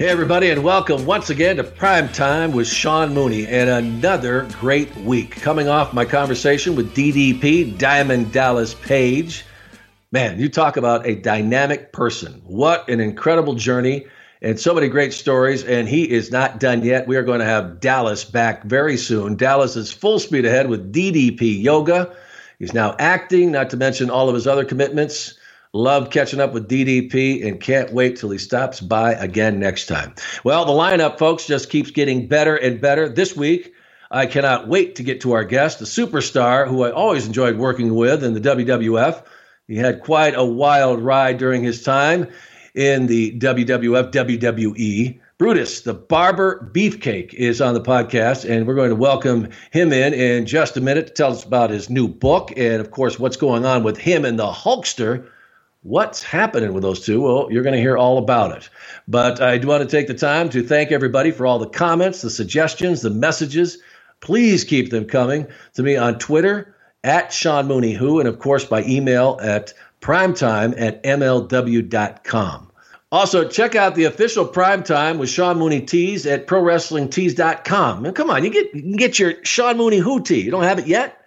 Hey, everybody, and welcome once again to Prime Time with Sean Mooney and another great week. Coming off my conversation with DDP, Diamond Dallas Page. Man, you talk about a dynamic person. What an incredible journey and so many great stories. And he is not done yet. We are going to have Dallas back very soon. Dallas is full speed ahead with DDP Yoga. He's now acting, not to mention all of his other commitments. Love catching up with DDP and can't wait till he stops by again next time. Well, the lineup, folks, just keeps getting better and better. This week, I cannot wait to get to our guest, the superstar who I always enjoyed working with in the WWF. He had quite a wild ride during his time in the WWF, WWE. Brutus, the barber beefcake, is on the podcast, and we're going to welcome him in in just a minute to tell us about his new book and, of course, what's going on with him and the Hulkster What's happening with those two? Well, you're going to hear all about it. But I do want to take the time to thank everybody for all the comments, the suggestions, the messages. Please keep them coming to me on Twitter at Sean Mooney Who, and of course by email at primetime at mlw.com. Also, check out the official Primetime with Sean Mooney tees at prowrestlingtees.com. And come on, you, get, you can get your Sean Mooney Who tee. You don't have it yet?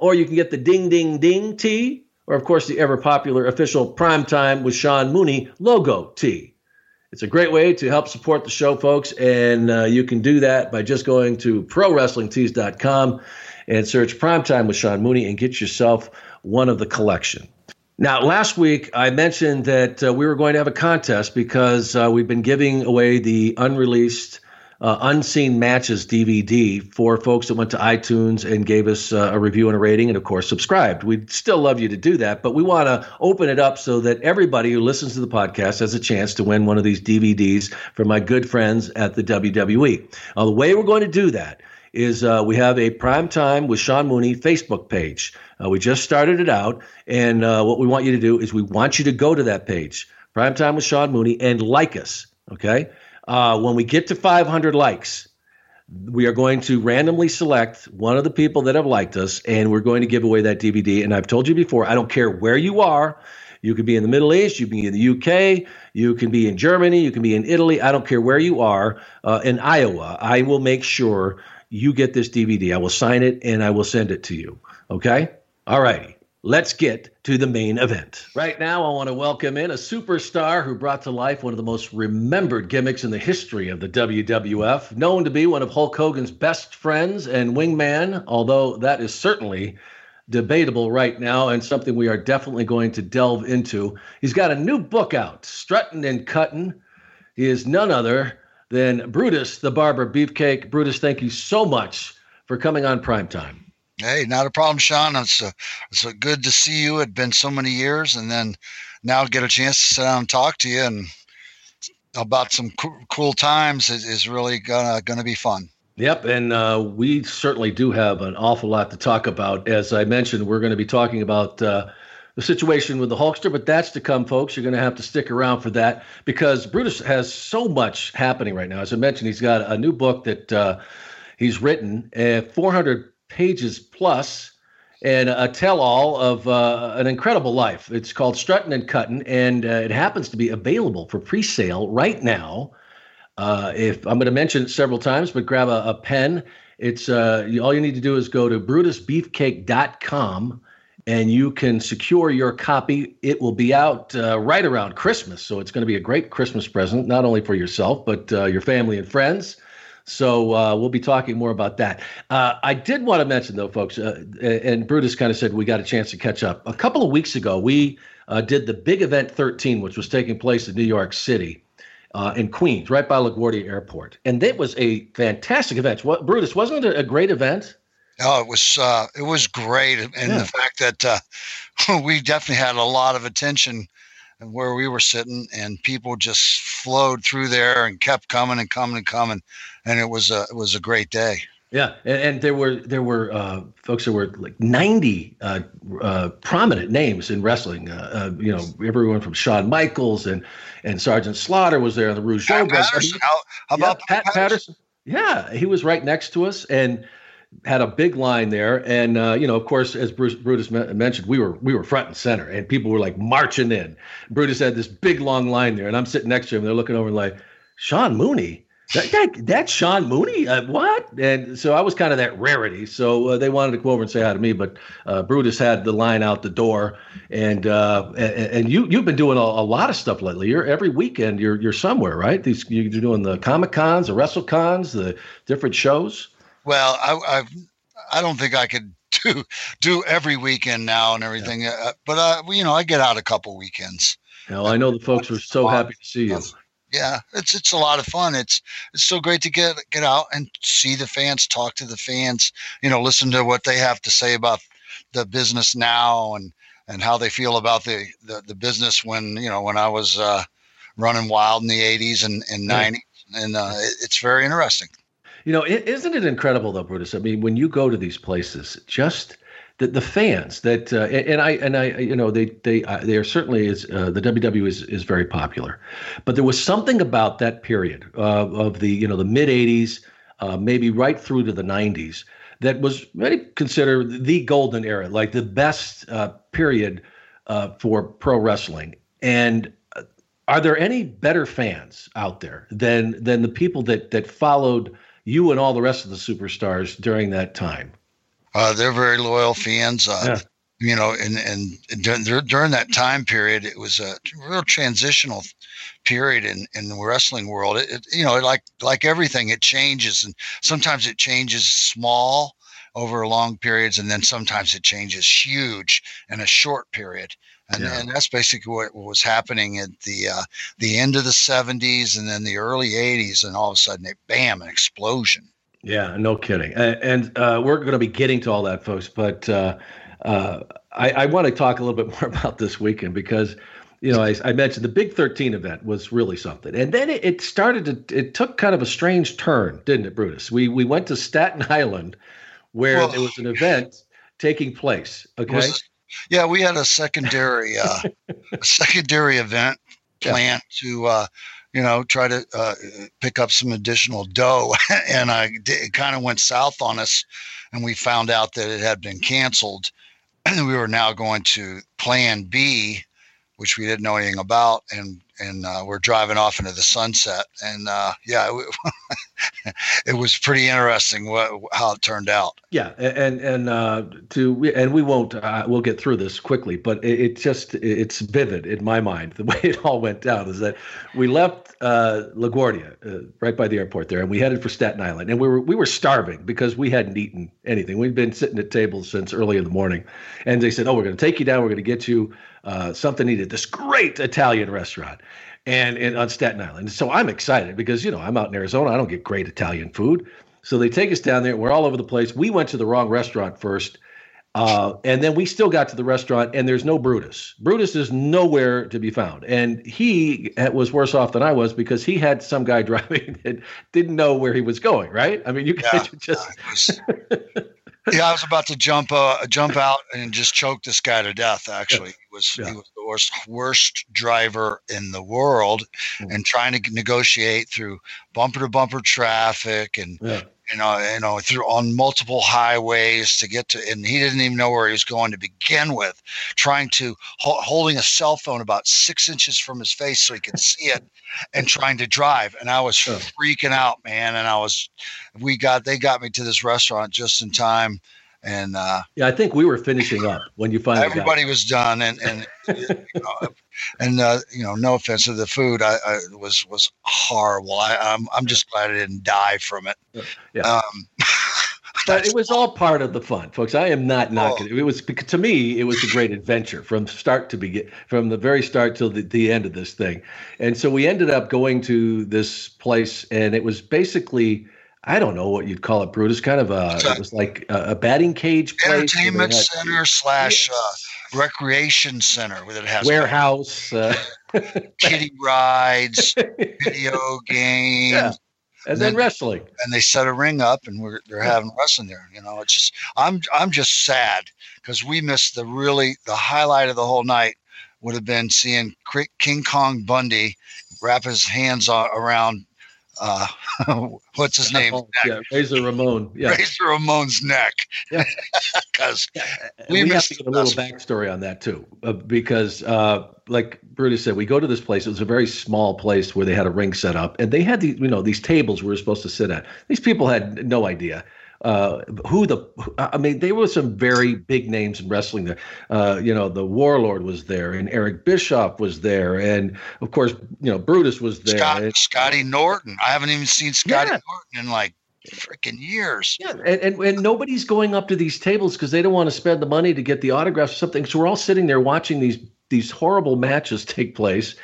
Or you can get the Ding Ding Ding tee or of course the ever popular official Primetime with Sean Mooney logo tee. It's a great way to help support the show, folks, and uh, you can do that by just going to prowrestlingtees.com and search Primetime with Sean Mooney and get yourself one of the collection. Now, last week I mentioned that uh, we were going to have a contest because uh, we've been giving away the unreleased uh, Unseen Matches DVD for folks that went to iTunes and gave us uh, a review and a rating, and of course, subscribed. We'd still love you to do that, but we want to open it up so that everybody who listens to the podcast has a chance to win one of these DVDs from my good friends at the WWE. Uh, the way we're going to do that is uh, we have a prime time with Sean Mooney Facebook page. Uh, we just started it out, and uh, what we want you to do is we want you to go to that page, prime time with Sean Mooney, and like us. Okay. Uh, when we get to 500 likes, we are going to randomly select one of the people that have liked us, and we're going to give away that DVD. And I've told you before, I don't care where you are. You could be in the Middle East, you can be in the UK, you can be in Germany, you can be in Italy. I don't care where you are. Uh, in Iowa, I will make sure you get this DVD. I will sign it and I will send it to you. Okay? All righty let's get to the main event. Right now, I want to welcome in a superstar who brought to life one of the most remembered gimmicks in the history of the WWF, known to be one of Hulk Hogan's best friends and wingman, although that is certainly debatable right now and something we are definitely going to delve into. He's got a new book out, Strutting and Cutting. He is none other than Brutus the Barber Beefcake. Brutus, thank you so much for coming on Primetime. Hey, not a problem, Sean. It's a, it's a good to see you. It's been so many years, and then now get a chance to sit down and talk to you and about some co- cool times is, is really gonna gonna be fun. Yep, and uh, we certainly do have an awful lot to talk about. As I mentioned, we're going to be talking about uh, the situation with the Hulkster, but that's to come, folks. You're going to have to stick around for that because Brutus has so much happening right now. As I mentioned, he's got a new book that uh, he's written, uh, 400 pages plus and a tell-all of uh, an incredible life. It's called Strutting and Cutting, and uh, it happens to be available for pre-sale right now. Uh, if I'm going to mention it several times, but grab a, a pen. It's uh, you, all you need to do is go to brutusbeefcake.com, and you can secure your copy. It will be out uh, right around Christmas, so it's going to be a great Christmas present, not only for yourself but uh, your family and friends. So uh, we'll be talking more about that. Uh, I did want to mention, though, folks, uh, and Brutus kind of said we got a chance to catch up. A couple of weeks ago, we uh, did the big event 13, which was taking place in New York City. Uh, in Queens, right by LaGuardia Airport, and it was a fantastic event. What, Brutus, wasn't it a great event? Oh, it was uh, it was great, and yeah. the fact that we definitely had a lot of attention where we were sitting, and people just flowed through there and kept coming and coming and coming and it was a it was a great day. Yeah, and, and there were there were uh, folks that were like ninety uh, uh, prominent names in wrestling. Uh, uh, you know, everyone from Shawn Michaels and and Sergeant Slaughter was there, the Rougeau Patterson. How, how about yeah, Pat Patterson? Patterson? Yeah, he was right next to us and had a big line there. And uh, you know, of course, as Bruce Brutus mentioned, we were we were front and center, and people were like marching in. Brutus had this big long line there, and I'm sitting next to him. They're looking over and like Sean Mooney. That, that, that's Sean Mooney. Uh, what? And so I was kind of that rarity. So uh, they wanted to come over and say hi to me, but uh, Brutus had the line out the door. And uh, and, and, you you've been doing a, a, lot of stuff lately. You're every weekend. You're you're somewhere, right? These you're doing the comic cons, the wrestle cons, the different shows. Well, I I've, I don't think I could do do every weekend now and everything. Yeah. Uh, but uh, you know, I get out a couple weekends. Well, I know the folks were so happy to see you yeah, it's it's a lot of fun. It's it's so great to get get out and see the fans, talk to the fans, you know, listen to what they have to say about the business now and and how they feel about the the, the business when you know when I was uh, running wild in the '80s and, and '90s, and uh, it, it's very interesting. You know, isn't it incredible though, Brutus? I mean, when you go to these places, just the, the fans that uh, and I and I you know they they uh, they are certainly is uh, the WWE is is very popular, but there was something about that period uh, of the you know the mid '80s, uh, maybe right through to the '90s that was many consider the golden era, like the best uh, period for pro wrestling. And are there any better fans out there than than the people that that followed you and all the rest of the superstars during that time? Uh, they're very loyal fans. Uh, yeah. You know, and and during, during that time period, it was a real transitional period in, in the wrestling world. It, it, you know, like like everything, it changes, and sometimes it changes small over long periods, and then sometimes it changes huge in a short period. And, yeah. and that's basically what, what, was happening at the uh, the end of the 70s and then the early 80s, and all of a sudden, it bam, an explosion. Yeah, no kidding. And, uh, we're going to be getting to all that, folks. But uh, uh, I, I want to talk a little bit more about this weekend because, you know, I, I mentioned the Big 13 event was really something. And then it, it, started to, it took kind of a strange turn, didn't it, Brutus? We, we went to Staten Island where well, there was an event taking place. Okay. Was, yeah, we had a secondary, uh, a secondary event planned yeah. to, uh, you know, try to uh, pick up some additional dough. and I, it kind of went south on us, and we found out that it had been canceled. And we were now going to Plan B, which we didn't know anything about, and and uh, we're driving off into the sunset. And uh, yeah, it, it, was pretty interesting what, how it turned out. Yeah, and and uh, to and we won't uh, we'll get through this quickly, but it, it, just it's vivid in my mind the way it all went down is that we left uh, LaGuardia uh, right by the airport there, and we headed for Staten Island, and we were we were starving because we hadn't eaten anything. We'd been sitting at tables since early in the morning, and they said, "Oh, we're going to take you down. We're going to get you." Uh, something needed this great Italian restaurant and, and on Staten Island. So I'm excited because, you know, I'm out in Arizona. I don't get great Italian food. So they take us down there. We're all over the place. We went to the wrong restaurant first. Uh, and then we still got to the restaurant, and there's no Brutus. Brutus is nowhere to be found, and he was worse off than I was because he had some guy driving that didn't know where he was going. Right? I mean, you guys yeah, just yeah, I was about to jump uh, jump out and just choke this guy to death. Actually, he was yeah. he was the worst worst driver in the world, mm-hmm. and trying to negotiate through bumper to bumper traffic and yeah you know, you know, through on multiple highways to get to, and he didn't even know where he was going to begin with. Trying to holding a cell phone about six inches from his face so he could see it, and trying to drive. And I was freaking out, man. And I was, we got, they got me to this restaurant just in time. And uh, yeah, I think we were finishing up when you finally. Everybody was done, and and you know, and uh, you know, no offense to the food, I, I was was horrible. I, I'm I'm just glad I didn't die from it. Yeah. Um, but it was all part of the fun, folks. I am not knocking oh. it. It was to me, it was a great adventure from start to begin, from the very start till the, the end of this thing. And so we ended up going to this place, and it was basically I don't know what you'd call it, Brutus. Kind of a, it was like a, a batting cage place. Entertainment center slash uh, recreation center where it has warehouse, uh, kiddie rides, video games. Yeah. And, and then, then, wrestling, and they set a ring up, and we're they're having wrestling there. You know, it's just I'm I'm just sad because we missed the really the highlight of the whole night would have been seeing King Kong Bundy wrap his hands around uh, what's his name? Yeah, Razor Ramon. Yeah. Razor Ramon's neck. Because yeah. we, we have to get a little backstory on that too, uh, because uh, like Brutus said, we go to this place. It was a very small place where they had a ring set up, and they had these, you know, these tables we were supposed to sit at. These people had no idea uh, who the I mean, there were some very big names in wrestling there. Uh, you know, the Warlord was there, and Eric Bischoff was there, and of course, you know, Brutus was there. Scott, and, Scotty Norton. I haven't even seen Scotty yeah. Norton in like freaking years. Yeah, and, and, and nobody's going up to these tables because they don't want to spend the money to get the autographs or something. So we're all sitting there watching these these horrible matches take place,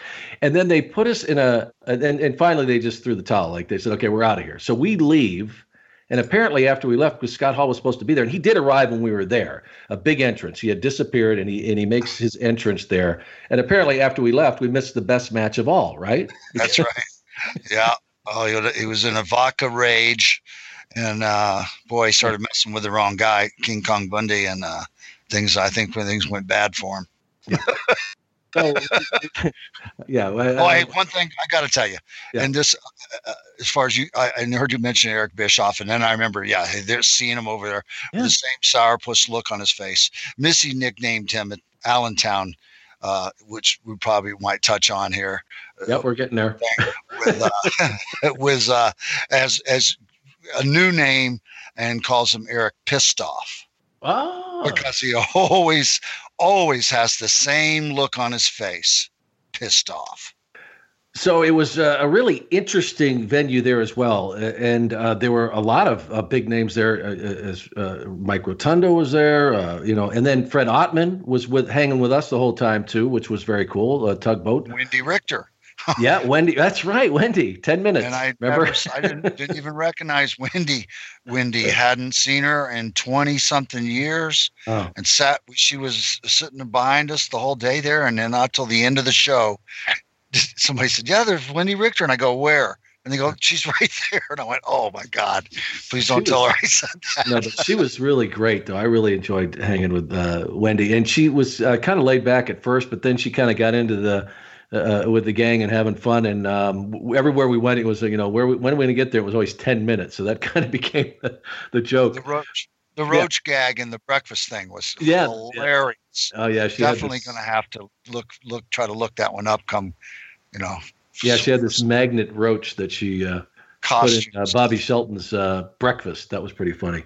and then they put us in a and and finally they just threw the towel. Like they said, okay, we're out of here. So we leave and apparently, after we left, because Scott Hall was supposed to be there, and he did arrive when we were there, a big entrance. He had disappeared, and he and he makes his entrance there. And apparently, after we left, we missed the best match of all. Right? That's right. Yeah. Oh, he was in a vodka rage, and uh, boy, he started messing with the wrong guy, King Kong Bundy, and uh, things. I think when things went bad for him. So, yeah. Well, oh, hey, one thing I got to tell you, yeah. and this, uh, as far as you, I, I, heard you mention Eric Bischoff, and then I remember, yeah, hey, they're seeing him over there yeah. with the same sourpuss look on his face. Missy nicknamed him at Allentown, uh, which we probably might touch on here. Yep, we're getting there. with uh, with uh, as as a new name and calls him Eric Pissed Off. Oh. Because he always, always has the same look on his face, pissed off. So it was a really interesting venue there as well, and uh, there were a lot of uh, big names there. Uh, uh as uh, Mike Rotundo was there, uh, you know, and then Fred Ottman was with hanging with us the whole time too, which was very cool. tugboat. Wendi Richter. yeah, Wendi. That's right, Wendi. Ten minutes. And I remember. Never, I didn't, didn't even recognize Wendi. Wendi hadn't seen her in twenty something years, oh. and sat. She was sitting behind us the whole day there, and then not till the end of the show, somebody said, "Yeah, there's Wendi Richter," and I go, "Where?" And they go, "She's right there." And I went, "Oh my God, please don't she tell was, her I said that." No, but she was really great, though. I really enjoyed hanging with uh, Wendi, and she was uh, kind of laid back at first, but then she kind of got into the uh, with the gang and having fun. And um, everywhere we went, it was you know where we, when are we going to get there? It was always ten minutes, so that kind of became the, the joke. The roach, the roach yeah. gag and the breakfast thing was yeah, hilarious. Yeah. Oh yeah, she definitely going to have to look look try to look that one up. Come, you know. Yeah, she had this magnet roach that she uh, put in uh, Bobby Shelton's uh, breakfast. That was pretty funny.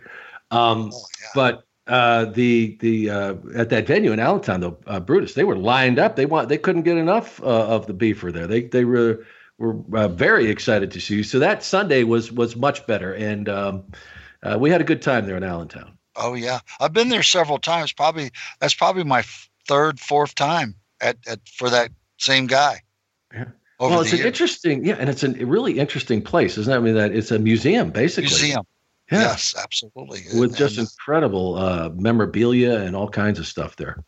Um, oh, yeah. But uh, the the uh, at that venue in Allentown, though, uh, Brutus, they were lined up. They want they couldn't get enough uh, of the beefer there. They they were were uh, very excited to see you. So that Sunday was was much better, and um, uh, we had a good time there in Allentown. Oh yeah, I've been there several times. Probably that's probably my third, fourth time at, at for that same guy. Yeah. well, it's an years. interesting, yeah, and it's a really interesting place, isn't it? I mean, that it's a museum basically. Museum. Yeah. Yes, absolutely. With and, just and, incredible uh, memorabilia and all kinds of stuff there.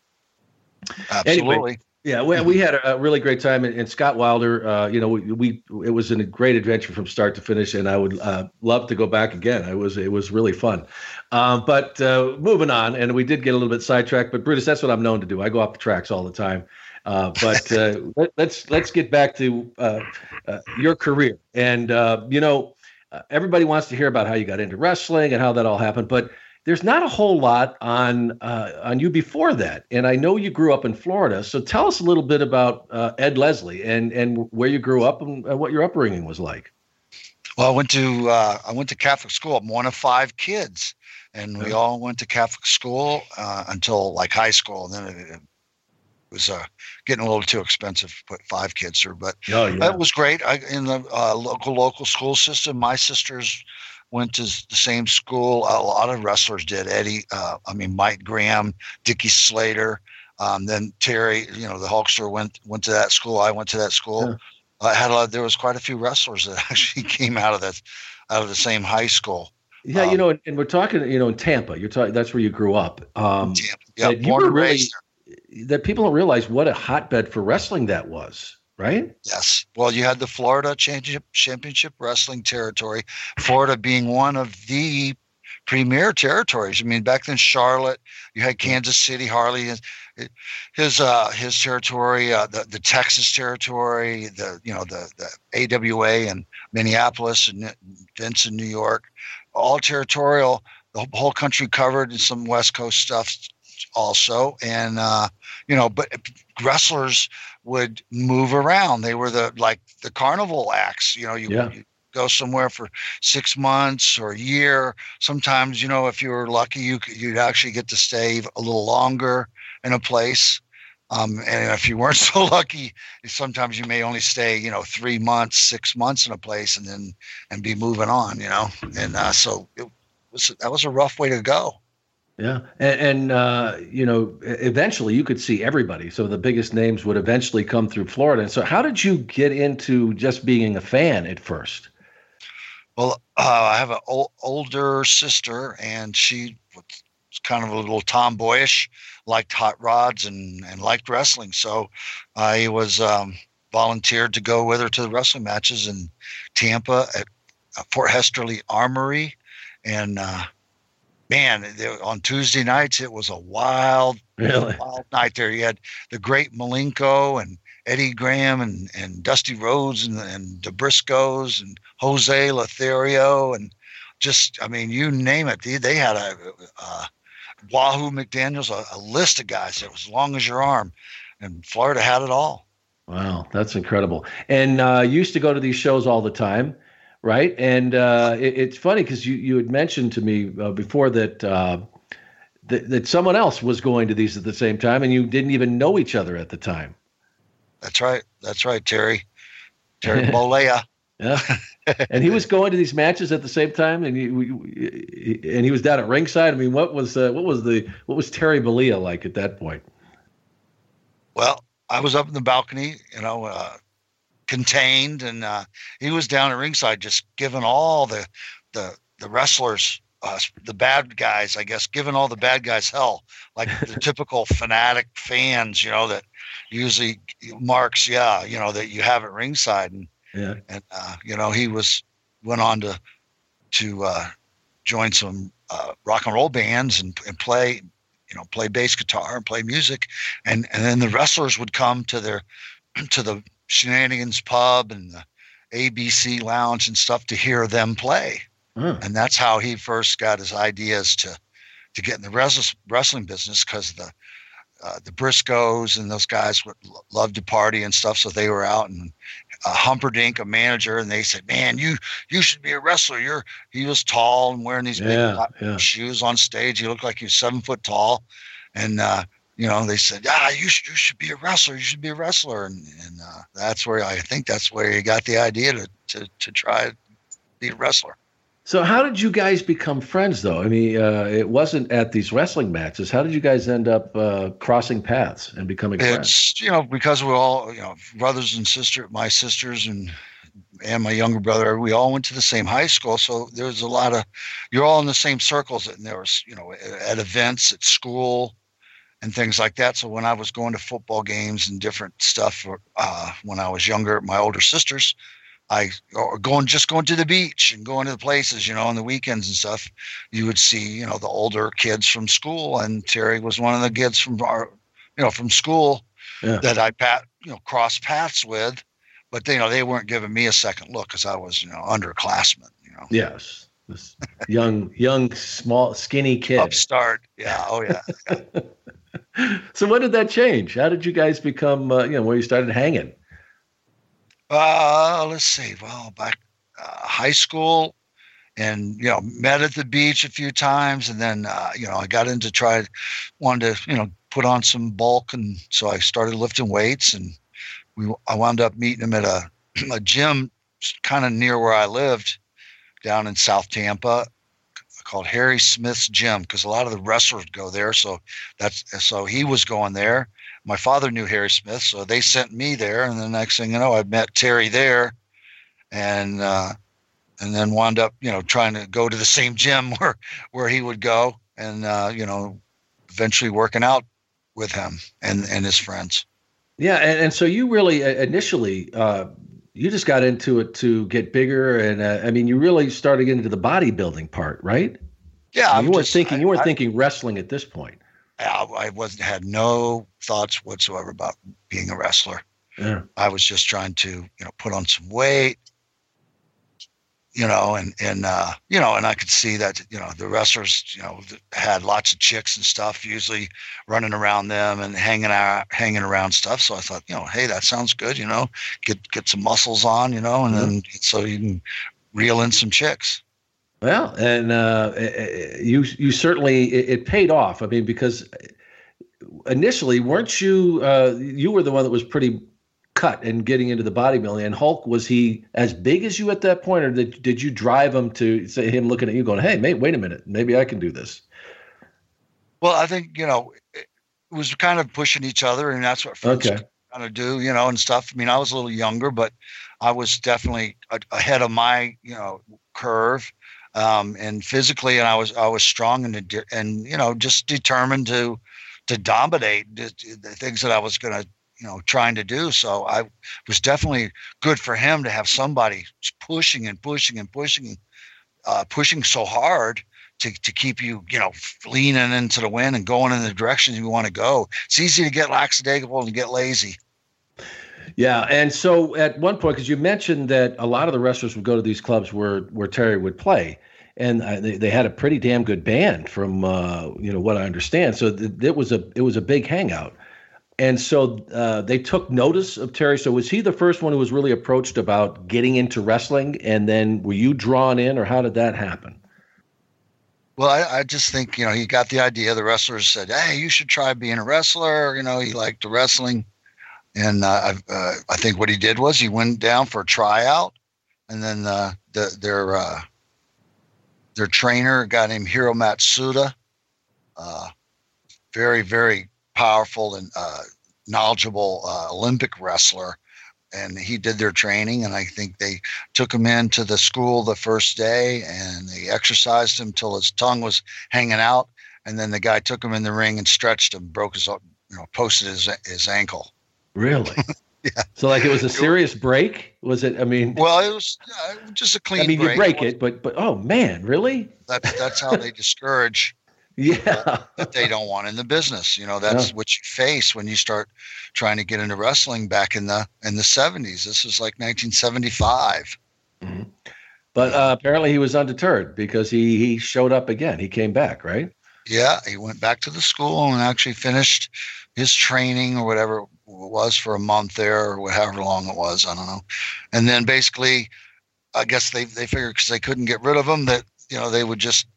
Absolutely. Anyway, yeah, we, we had a really great time, and, and Scott Wilder, uh, you know, we, we, it was a great adventure from start to finish, and I would uh, love to go back again. It was it was really fun. Um, but uh, moving on, and we did get a little bit sidetracked, but Brutus, that's what I'm known to do. I go off the tracks all the time. Uh, but uh, let, us let's, let's get back to uh, your career, and you know, everybody wants to hear about how you got into wrestling and how that all happened, but there's not a whole lot on uh, on you before that. And I know you grew up in Florida, so tell us a little bit about uh, Ed Leslie and and where you grew up and what your upbringing was like. Well, I went to uh, I went to Catholic school. I'm one of five kids, and we all went to Catholic school uh, until like high school. And then was uh, getting a little too expensive to put five kids through, but oh, yeah. it was great. I, in the uh, local local school system, my sisters went to the same school. A lot of wrestlers did. Eddie, uh, I mean Mike Graham, Dickie Slater, um, then Terry. You know the Hulkster went went to that school. I went to that school. Yeah. I had a lot. There was quite a few wrestlers that actually came out of that out of the same high school. Yeah, um, you know, and, and, we're talking, you know, in Tampa. You're talking. That's where you grew up. Um, Tampa. Yeah, you were really that people don't realize what a hotbed for wrestling that was, right? Yes. Well, you had the Florida Championship, Wrestling territory, Florida being one of the premier territories. I mean, back then Charlotte, you had Kansas City, Harley, his uh, his territory, uh, the the Texas territory, the you know the the AWA and Minneapolis and Vince in New York, all territorial. The whole country covered and some West Coast stuff also, and uh, you know, but wrestlers would move around. They were the like the carnival acts. You know, you, yeah. you go somewhere for six months or a year. Sometimes, you know, if you were lucky, you you'd actually get to stay a little longer in a place. Um, and if you weren't so lucky, sometimes you may only stay, you know, three months, six months in a place, and then and be moving on, you know. And uh, so it was that was a rough way to go. Yeah, and, and uh, you know, eventually you could see everybody. So the biggest names would eventually come through Florida. And so, how did you get into just being a fan at first? Well, uh, I have an older sister, and she was kind of a little tomboyish, liked hot rods and and liked wrestling. So I was um, volunteered to go with her to the wrestling matches in Tampa at uh, Fort Hesterly Armory, and uh, man, on Tuesday nights it was a wild, really? wild night there. You had the great Malenko and Eddie Graham and, and Dusty Rhodes and, and the Briscoes and Jose Lothario and just, I mean, you name it. They, they had a, a Wahoo McDaniels, a, a, list of guys that was as long as your arm. And Florida had it all. Wow, that's incredible. And uh, used to go to these shows all the time right? And uh, it, it's funny because you you had mentioned to me uh, before that, uh, that that someone else was going to these at the same time, and you didn't even know each other at the time. That's right. That's right, Terry. Terry Bollea. Yeah, and he was going to these matches at the same time, and he, and he was down at ringside. I mean, what was uh, what was the what was Terry Bollea like at that point? Well, I was up in the balcony, you know, uh, contained, and uh, he was down at ringside just giving all the the the wrestlers, uh, the bad guys, I guess, giving all the bad guys hell, like the typical fanatic fans, you know, that usually marks, yeah, you know, that you have at ringside, and yeah, and uh, you know, he was went on to to uh, join some uh, rock and roll bands and, and play you know play bass guitar and play music and and then the wrestlers would come to their to the Shenanigans Pub and the ABC Lounge and stuff to hear them play. Huh. And that's how he first got his ideas to to get in the wrestling business because the uh, the Briscoes and those guys would love to party and stuff. So they were out and uh, Humperdink, a manager, and they said, "Man, you you should be a wrestler. You're." He was tall and wearing these yeah, big yeah. shoes on stage. He looked like he was seven foot tall, and uh, you know, they said, "Ah, you should you should be a wrestler. You should be a wrestler," and and uh, that's where I think that's where he got the idea to to to try to be a wrestler. So, how did you guys become friends, though? I mean, uh, it wasn't at these wrestling matches. How did you guys end up uh, crossing paths and becoming it's, friends? you know, because we're all you know brothers and sister, my sisters and and my younger brother. We all went to the same high school, so there's a lot of you're all in the same circles, and there was you know at events at school and things like that. So when I was going to football games and different stuff uh, when I was younger, my older sisters, I or going just going to the beach and going to the places, you know, on the weekends and stuff. You would see, you know, the older kids from school, and Terry was one of the kids from our, you know, from school yeah. that I pat, you know, crossed paths with. But you know, they weren't giving me a second look because I was, you know, underclassman. You know. Yes. This young, young, small, skinny kid. Upstart. Yeah. Oh yeah. so when did that change? How did you guys become, uh, you know, where you started hanging? Uh, let's see. Well, back uh, high school, and you know, met at the beach a few times, and then uh, you know, I got into try, wanted to you know put on some bulk, and so I started lifting weights, and we I wound up meeting him at a a gym kind of near where I lived, down in South Tampa, called Harry Smith's Gym because a lot of the wrestlers go there. So that's so he was going there. My father knew Harry Smith, so they sent me there. And the next thing you know, I met Terry there, and uh, and then wound up you know trying to go to the same gym where where he would go, and uh, you know eventually working out with him and and his friends. Yeah, and, and so you really uh, initially uh, you just got into it to get bigger, and uh, I mean, you really started getting into the bodybuilding part, right? Yeah, you weren't just, thinking. I, you weren't I, thinking wrestling at this point. I, I wasn't had no thoughts whatsoever about being a wrestler. Yeah. I was just trying to, you know, put on some weight, you know, and and uh, you know, and I could see that you know the wrestlers, you know, had lots of chicks and stuff, usually running around them and hanging out, hanging around stuff. So I thought, you know, hey, that sounds good, you know, get get some muscles on, you know, and mm-hmm. then so you can reel in some chicks. Well, and uh, eh, eh, you you certainly it, it, paid off. I mean, because initially, weren't you uh, you were the one that was pretty cut and getting into the bodybuilding. And Hulk, was he as big as you at that point, or did, did you drive him to say him looking at you going, "Hey, mate, wait a minute, maybe I can do this"? Well, I think you know it was kind of pushing each other, and that's what friends okay. kind of do, you know, and stuff. I mean, I was a little younger, but I was definitely ahead of my you know curve. Um, and physically, and I was I was strong and and you know just determined to to dominate the, the things that I was going to you know trying to do so i was definitely good for him to have somebody pushing and pushing and pushing uh, pushing so hard to, to keep you you know leaning into the wind and going in the direction you want to go it's easy to get lackadaisical and get lazy yeah, and so at one point, because you mentioned that a lot of the wrestlers would go to these clubs where where Terry would play, and uh, they, they had a pretty damn good band, from uh, you know what I understand. So th- it was a it was a big hangout. And so uh, they took notice of Terry. So was he the first one who was really approached about getting into wrestling? And then were you drawn in, or how did that happen? Well, I, I just think you know he got the idea. The wrestlers said, "Hey, you should try being a wrestler." You know, he liked the wrestling, and uh, uh, I think what he did was he went down for a tryout, and then uh, the, their uh, their trainer, a guy named Hiro Matsuda, uh, very very powerful and uh, knowledgeable uh, Olympic wrestler. And he did their training, and I think they took him into the school the first day, and they exercised him till his tongue was hanging out. And then the guy took him in the ring and stretched him, broke his, you know, posted his his ankle. Really? yeah. So like it was a serious break. Was it? I mean, well, it was uh, just a clean. I mean, break. you break it, but but oh man, really? That's that's how they discourage yeah. that they don't want in the business. You know that's yeah. what you face when you start trying to get into wrestling back in the in the 70s this is like 1975 mm-hmm. but uh, apparently he was undeterred because he he showed up again. He came back right? Yeah he went back to the school and actually finished his training or whatever it was for a month there or however long it was i don't know. And then basically i guess they they figured because they couldn't get rid of him that you know they would just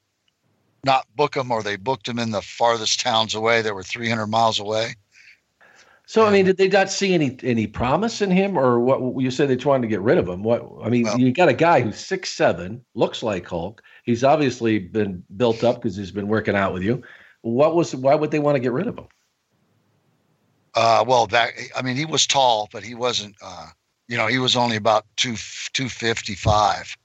not book them or they booked them in the farthest towns away that were 300 miles away. So I mean, did they not see any any promise in him, or what? You said they wanted to get rid of him. What I mean, well, you got a guy who's six seven, looks like Hulk. He's obviously been built up because he's been working out with you. What was? Why would they want to get rid of him? Uh, well, that I mean, he was tall, but he wasn't. Uh, you know, he was only about two two fifty five.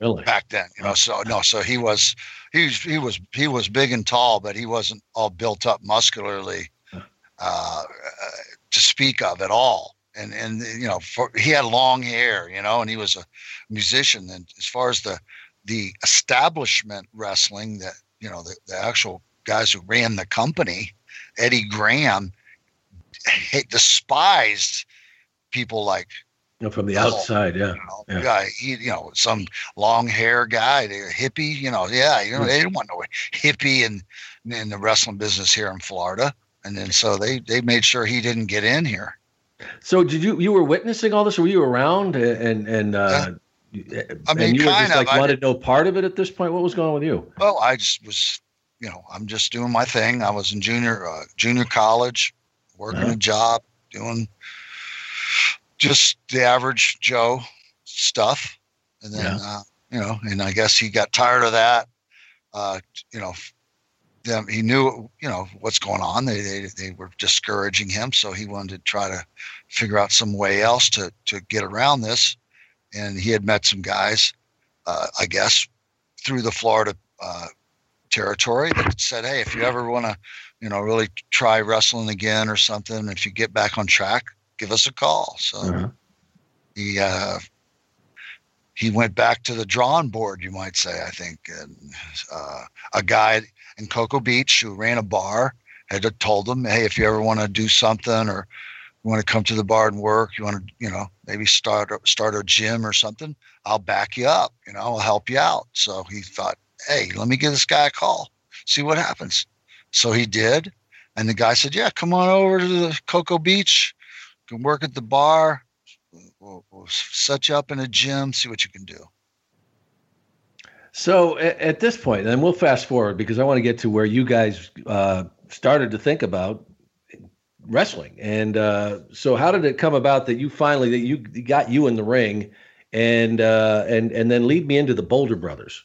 Really? Back then, you know. So no, so he was he was he was he was big and tall, but he wasn't all built up muscularly uh, to speak of at all. And and you know, for, he had long hair, you know, and he was a musician. And as far as the the establishment wrestling, that you know, the, the actual guys who ran the company, Eddie Graham, despised people like from the outside, yeah. You know, yeah. He, you know, some long hair guy, hippie, you know, yeah, you know, they didn't want no hippie in in the wrestling business here in Florida, and then so they they made sure he didn't get in here. So did you you were witnessing all this? Were you around and and uh, yeah. I mean, and you were just like wanted no part of it at this point. What was going on with you? Well, I just was, you know, I'm just doing my thing. I was in junior uh, junior college, working uh-huh. a job, doing just the average Joe stuff. And then, yeah. uh, you know, and I guess he got tired of that. Uh, you know, them, he knew, you know, what's going on. They, they, they were discouraging him. So he wanted to try to figure out some way else to, to get around this. And he had met some guys, uh, I guess, through the Florida uh, territory that said, Hey, if you ever want to, you know, really try wrestling again or something, if you get back on track, give us a call. So uh-huh. he uh, he went back to the drawing board, you might say. I think and, uh, a guy in Cocoa Beach who ran a bar had told him, "Hey, if you ever want to do something or You want to come to the bar and work? You want to, you know, maybe start start a gym or something? I'll back you up. You know, I'll help you out. So he thought, hey, let me give this guy a call, see what happens. So he did, and the guy said, yeah, come on over to the Cocoa Beach, can work at the bar. We'll, we'll set you up in a gym, see what you can do. So at, at, this point, and we'll fast forward because I want to get to where you guys uh, started to think about wrestling. And uh, so, how did it come about that you finally that you got you in the ring, and uh, and and then lead me into the Boulder Brothers?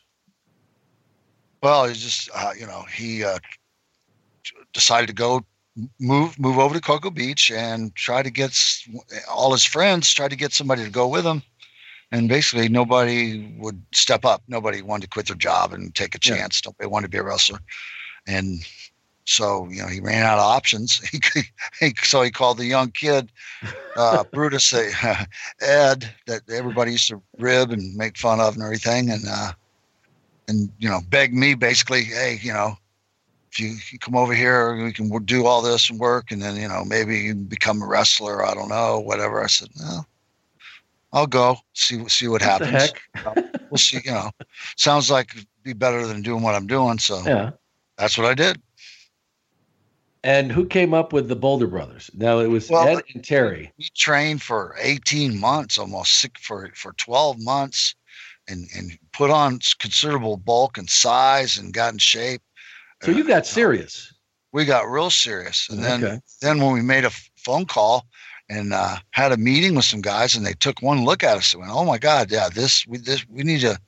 Well, he just uh, you know he uh, decided to go move move over to Cocoa Beach and try to get all his friends try to get somebody to go with him and basically nobody would step up. Nobody wanted to quit their job and take a chance. Yeah. Nobody wanted to be a wrestler, and so you know he ran out of options. He, he so he called the young kid uh, Brutus uh, Ed that everybody used to rib and make fun of and everything, and uh, and you know begged me basically, hey, you know. If you, you come over here, we can do all this and work, and then you know maybe you become a wrestler. I don't know, whatever. I said, no, I'll go see see what what happens. we'll see. You know, sounds like be better than doing what I'm doing. So yeah, that's what I did. And who came up with the Boulder Brothers? Now it was well, Ed and Terry. We trained for 18 months, almost for for 12 months, and and put on considerable bulk and size and got in shape. So you got serious. We got real serious, and then okay. then when we made a phone call and uh, had a meeting with some guys, and they took one look at us and went, "Oh my God, yeah, this we this we need to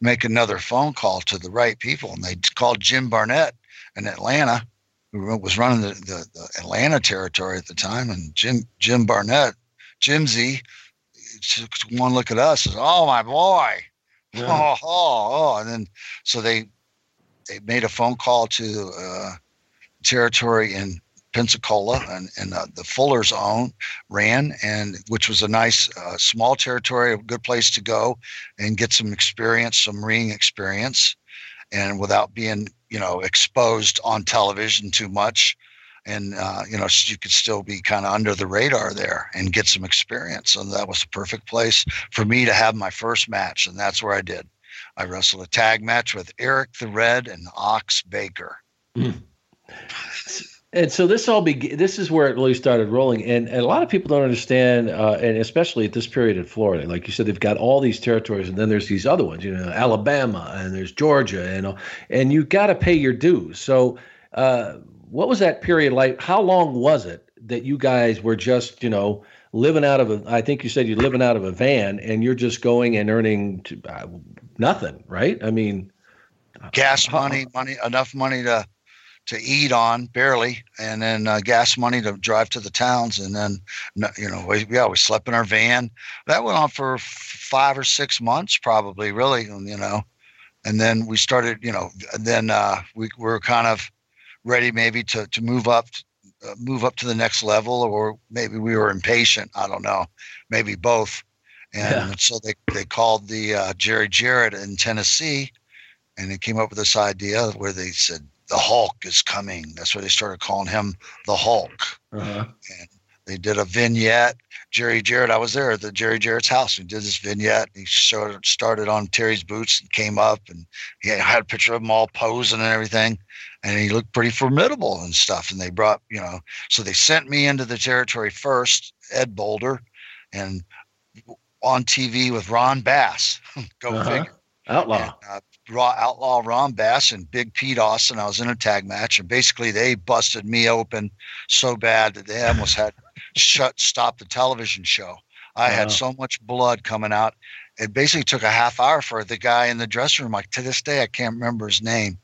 make another phone call to the right people." And they called Jim Barnett in Atlanta, who was running the, the, the Atlanta territory at the time, and Jim Jim Barnett, Jimsy, took one look at us and said, "Oh my boy." Yeah. Oh, oh, oh, and then so they they made a phone call to uh, territory in Pensacola and, and uh, the Fuller's own ran, and which was a nice uh, small territory, a good place to go and get some experience, some ring experience, and without being you know exposed on television too much. And uh, you know you could still be kind of under the radar there and get some experience. And that was the perfect place for me to have my first match, and that's where I did. I wrestled a tag match with Eric the Red and Ox Baker. Mm. And so this all be this is where it really started rolling, and, and a lot of people don't understand, uh, and especially at this period in Florida, like you said, they've got all these territories, and then there's these other ones, you know, Alabama, and there's Georgia, and and you got to pay your dues. So, uh, what was that period like? How long was it that you guys were just, you know, living out of a? I think you said you're living out of a van, and you're just going and earning to, uh, nothing, right? I mean, gas money, money enough money to to eat on barely, and then uh, gas money to drive to the towns, and then you know, we, yeah, we slept in our van. That went on for five or six months, probably, really, you know, and then we started, you know, then uh, we were kind of ready maybe to to move up. Uh, move up to the next level, or maybe we were impatient. I don't know, maybe both. And yeah. so they, they called the uh, Jerry Jarrett in Tennessee, and they came up with this idea where they said, the Hulk is coming. That's why they started calling him the Hulk. Uh-huh. And they did a vignette. Jerry Jarrett, I was there at the Jerry Jarrett's house. We did this vignette. He started started on Terry's boots and came up, and he had a picture of him all posing and everything, and he looked pretty formidable and stuff. And they brought, you know, so they sent me into the territory first, Ed Boulder, and on TV with Ron Bass. Go uh-huh. figure. Outlaw. And, uh, Raw Outlaw Ron Bass and Big Pete Austin. I was in a tag match, and basically they busted me open so bad that they almost had shut stop the television show. I wow. had so much blood coming out. It basically took a half hour for the guy in the dressing room. Like to this day, I can't remember his name,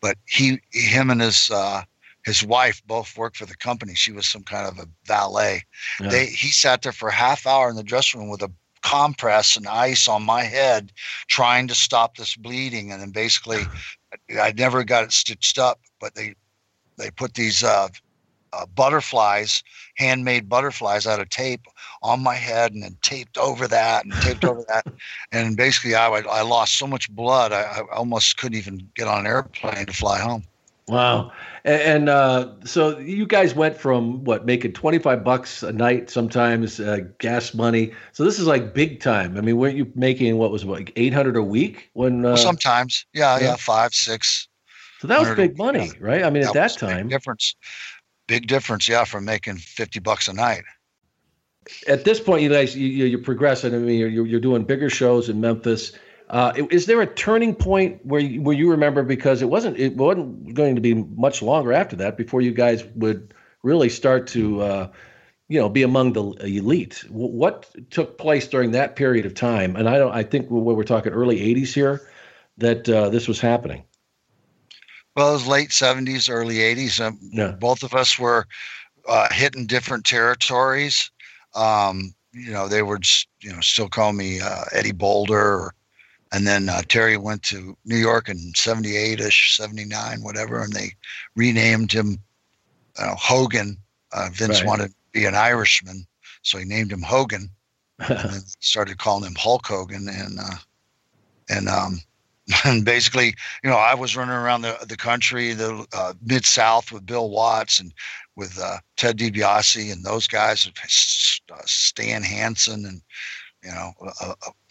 but he, him, and his uh, his wife both worked for the company. She was some kind of a valet. Yeah. They he sat there for a half hour in the dressing room with a compress and ice on my head trying to stop this bleeding. And then basically i never got it stitched up but they they put these uh, uh, butterflies handmade butterflies out of tape on my head and then taped over that and taped over that. And basically I, I lost so much blood I, I almost couldn't even get on an airplane to fly home Wow. And, uh, so you guys went from what making 25 bucks a night sometimes uh, gas money. So this is like big time. I mean, weren't you making what was it, like 800 a week when uh, well, sometimes. Yeah, yeah, yeah, 5 6. So that was big money, yeah. right? I mean, that at that time. difference. Big difference, yeah, from making 50 bucks a night. At this point, you guys, you, you're progressing. I mean, you're, you're doing bigger shows in Memphis uh, is there a turning point where you, where you remember because it wasn't it wasn't going to be much longer after that before you guys would really start to uh, you know be among the elite? What took place during that period of time? And I don't I think we're, we're talking early '80s here that uh, this was happening. Well, it was late '70s, early '80s. Um, yeah. Both of us were uh, hitting different territories. Um, you know, they were just, you know still call me uh, Eddie Boulder or and then uh, Terry went to New York in 78 ish, 79, whatever, and they renamed him uh, Hogan. Uh, Vince right. wanted to be an Irishman, so he named him Hogan and started calling him Hulk Hogan. And, uh, and, um, and basically, you know, I was running around the, the country, the uh, mid South with Bill Watts and with uh, Ted DiBiase and those guys, Stan Hansen and you know,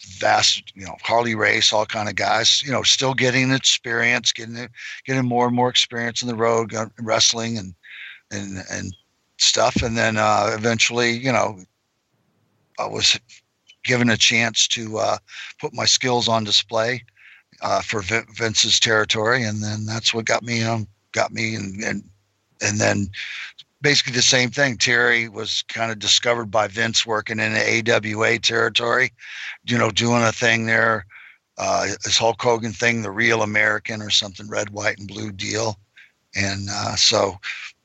vast, you know, Harley Race, all kind of guys, you know, still getting experience, getting getting more and more experience in the road, wrestling and and and stuff, and then uh, eventually, you know, I was given a chance to uh, put my skills on display uh, for Vince's territory, and then that's what got me um got me and and and then basically the same thing. Terry was kind of discovered by Vince working in the AWA territory, you know, doing a thing there, uh, his Hulk Hogan thing, the real American or something, red, white, and blue deal. And uh, so,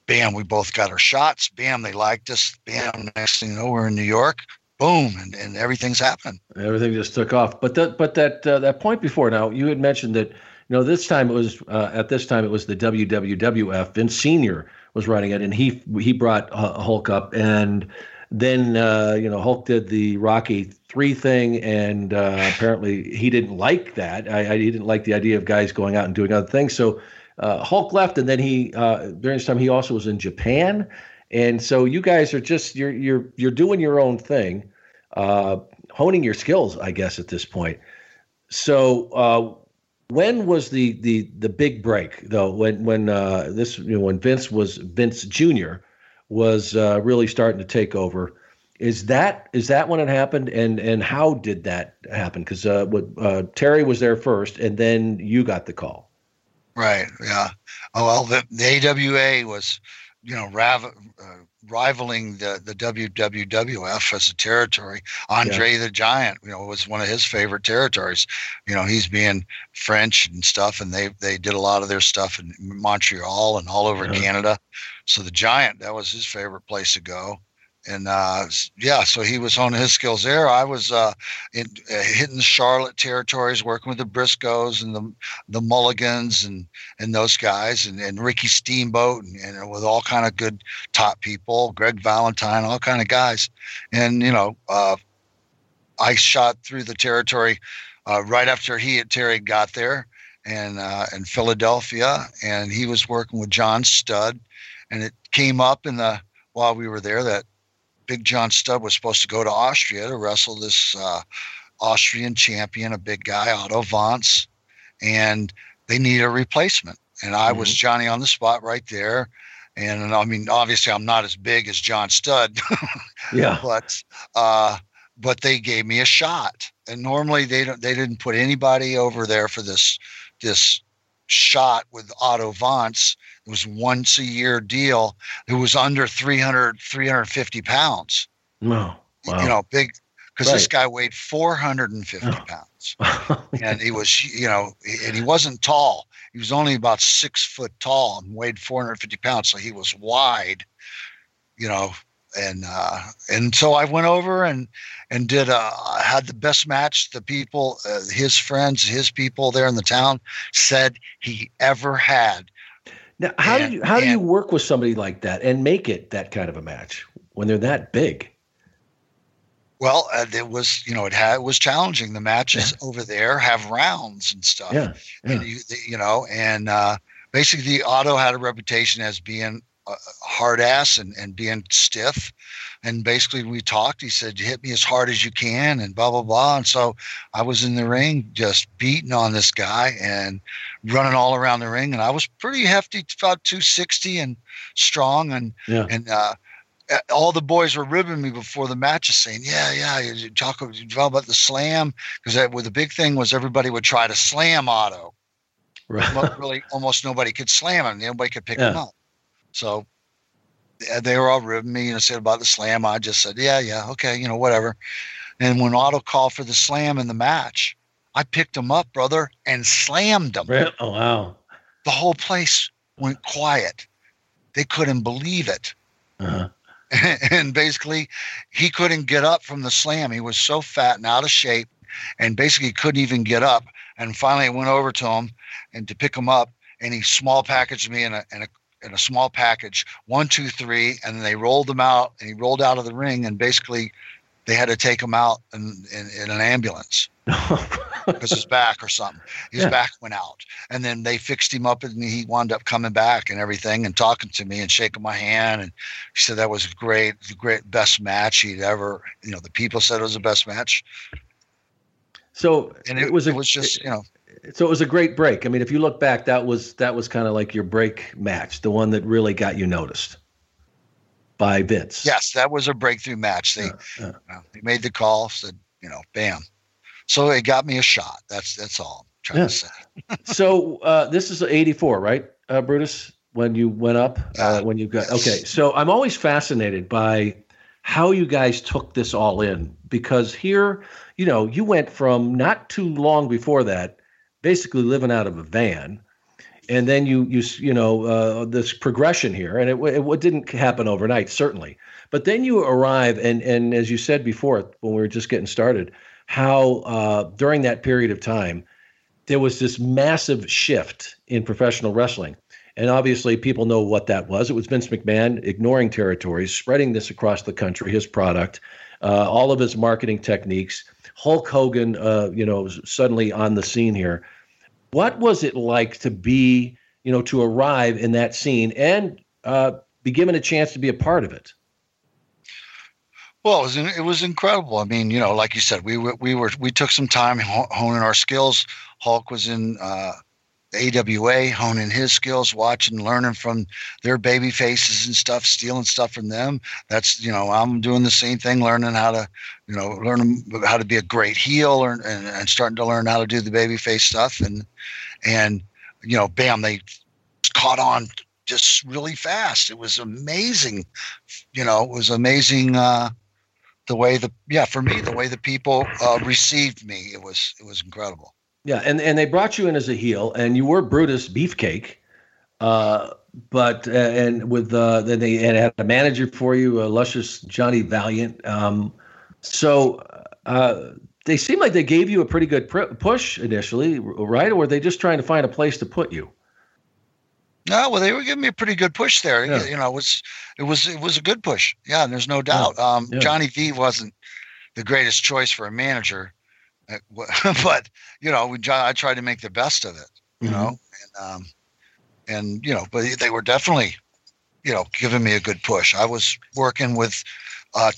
bam, we both got our shots. Bam, they liked us. Bam, next thing you know, we're in New York. Boom, and, and everything's happening. Everything just took off. But that, but that, uh, that point before now, you had mentioned that, you know, this time it was uh, at this time it was the WWWF. Vince Senior was running it, and he he brought Hulk up, and then uh, you know Hulk did the Rocky three thing, and uh, apparently he didn't like that. I, I, he didn't like the idea of guys going out and doing other things. So uh, Hulk left, and then he uh, during this time he also was in Japan, and so you guys are just you're you're you're doing your own thing, uh, honing your skills, I guess, at this point. So uh, when was the the the big break though? When when uh, this you know when Vince was Vince Jr. was uh, really starting to take over. Is that is that when it happened, and and how did that happen? Because uh, uh, Terry was there first, and then you got the call. Right. Yeah. Oh well, the, the AWA was, you know, rav, uh, rivaling the the WWWF as a territory. Andre yeah. the Giant, you know, was one of his favorite territories. You know, he's being French and stuff, and they they did a lot of their stuff in Montreal and all over yeah. Canada. So the Giant, that was his favorite place to go and uh, yeah, so he was honing his skills there. I was uh, in, uh, hitting Charlotte territories, working with the Briscoes and the the Mulligans and and those guys, and, and Ricky Steamboat, and, and with all kind of good top people, Greg Valentine, all kind of guys, and you know, uh, I shot through the territory uh, right after he and Terry got there, and uh, in Philadelphia, and he was working with John Studd, and it came up in the while we were there that Big John Studd was supposed to go to Austria to wrestle this uh, Austrian champion, a big guy, Otto Wanz, and they need a replacement. And I mm-hmm. was Johnny on the spot right there. And I mean, obviously, I'm not as big as John Studd. yeah. But uh, but they gave me a shot. And normally they don't they didn't put anybody over there for this this shot with Otto Wanz it was once a year deal. It was under 300, 350 pounds. No. Wow. You know, big, because right. this guy weighed 450 oh. pounds. and he was, you know, and he wasn't tall. He was only about six foot tall and weighed 450 pounds. So he was wide, you know, and uh, and so I went over and and did uh, had the best match. The people, uh, his friends, his people there in the town said he ever had now, how and, do you how and, do you work with somebody like that and make it that kind of a match when they're that big? Well, uh, it was you know it had it was challenging. The matches yeah. over there have rounds and stuff. Yeah, yeah. And you, you know, and uh, basically Otto had a reputation as being a hard ass and, and being stiff. And basically, we talked. He said, "Hit me as hard as you can," and blah blah blah. And so I was in the ring, just beating on this guy and running all around the ring. And I was pretty hefty, about two sixty and strong. And yeah. and uh, all the boys were ribbing me before the matches, saying, "Yeah, yeah, you talk about the slam," because that well, the big thing was everybody would try to slam Otto. Right. really, almost nobody could slam him. Nobody could pick yeah. him up. So they were all ribbing me and said about the slam. I just said, "Yeah, yeah, okay, you know, whatever." And when Otto called for the slam in the match, I picked him up, brother, and slammed him. Oh wow! The whole place went quiet. They couldn't believe it. Uh-huh. and basically he couldn't get up from the slam. He was so fat and out of shape and basically couldn't even get up. And finally I went over to him and to pick him up and he small packaged me in a, in a in a small package, one, two, three, and then they rolled him out and he rolled out of the ring and basically they had to take him out in, in, in an ambulance because his back or something. His yeah. back went out, and then they fixed him up, and he wound up coming back and everything, and talking to me and shaking my hand, and he said that was great, the great best match he'd ever. You know, the people said it was the best match. So and it, it was a, it was just you know. So it was a great break. I mean, if you look back, that was that was kind of like your break match, the one that really got you noticed by Vince. Yes, that was a breakthrough match. They, uh, uh. they made the call, said, you know, bam. So it got me a shot. That's that's all I'm trying yeah. to say. so uh, this is 84, right, uh, Brutus? When you went up, uh, when you got yes. okay. So I'm always fascinated by how you guys took this all in because here, you know, you went from not too long before that, basically living out of a van and then you you you know uh, this progression here, and it, it didn't happen overnight, certainly. But then you arrive, and and as you said before, when we were just getting started, how uh, during that period of time there was this massive shift in professional wrestling. And obviously, people know what that was. It was Vince McMahon ignoring territories, spreading this across the country, his product, uh, all of his marketing techniques. Hulk Hogan, uh, you know, suddenly on the scene here. What was it like to be, you know, to arrive in that scene and uh, be given a chance to be a part of it? Well, it was it was incredible. I mean, you know, like you said, we were we were we took some time honing our skills. Hulk was in uh, AWA, honing his skills, watching, learning from their baby faces and stuff, stealing stuff from them. That's you know, I'm doing the same thing, learning how to, you know, learning how to be a great heel, or, and, and starting to learn how to do the baby face stuff, and and you know, bam, they caught on just really fast. It was amazing, you know, it was amazing. Uh, the way the yeah for me the way the people uh, received me it was it was incredible yeah, and and they brought you in as a heel, and you were Brutus Beefcake, uh, but uh, and with uh, then they had a manager for you, uh, luscious Johnny Valiant. Um, so uh, they seem like they gave you a pretty good pr- push initially, right? Or were they just trying to find a place to put you? No, well, they were giving me a pretty good push there. Yeah. You know, it was it was it was a good push. Yeah, and there's no doubt. Um, yeah. Johnny V wasn't the greatest choice for a manager. Uh, but you know, we I tried to make the best of it. You mm-hmm. know, and um, and you know, but they were definitely, you know, giving me a good push. I was working with uh,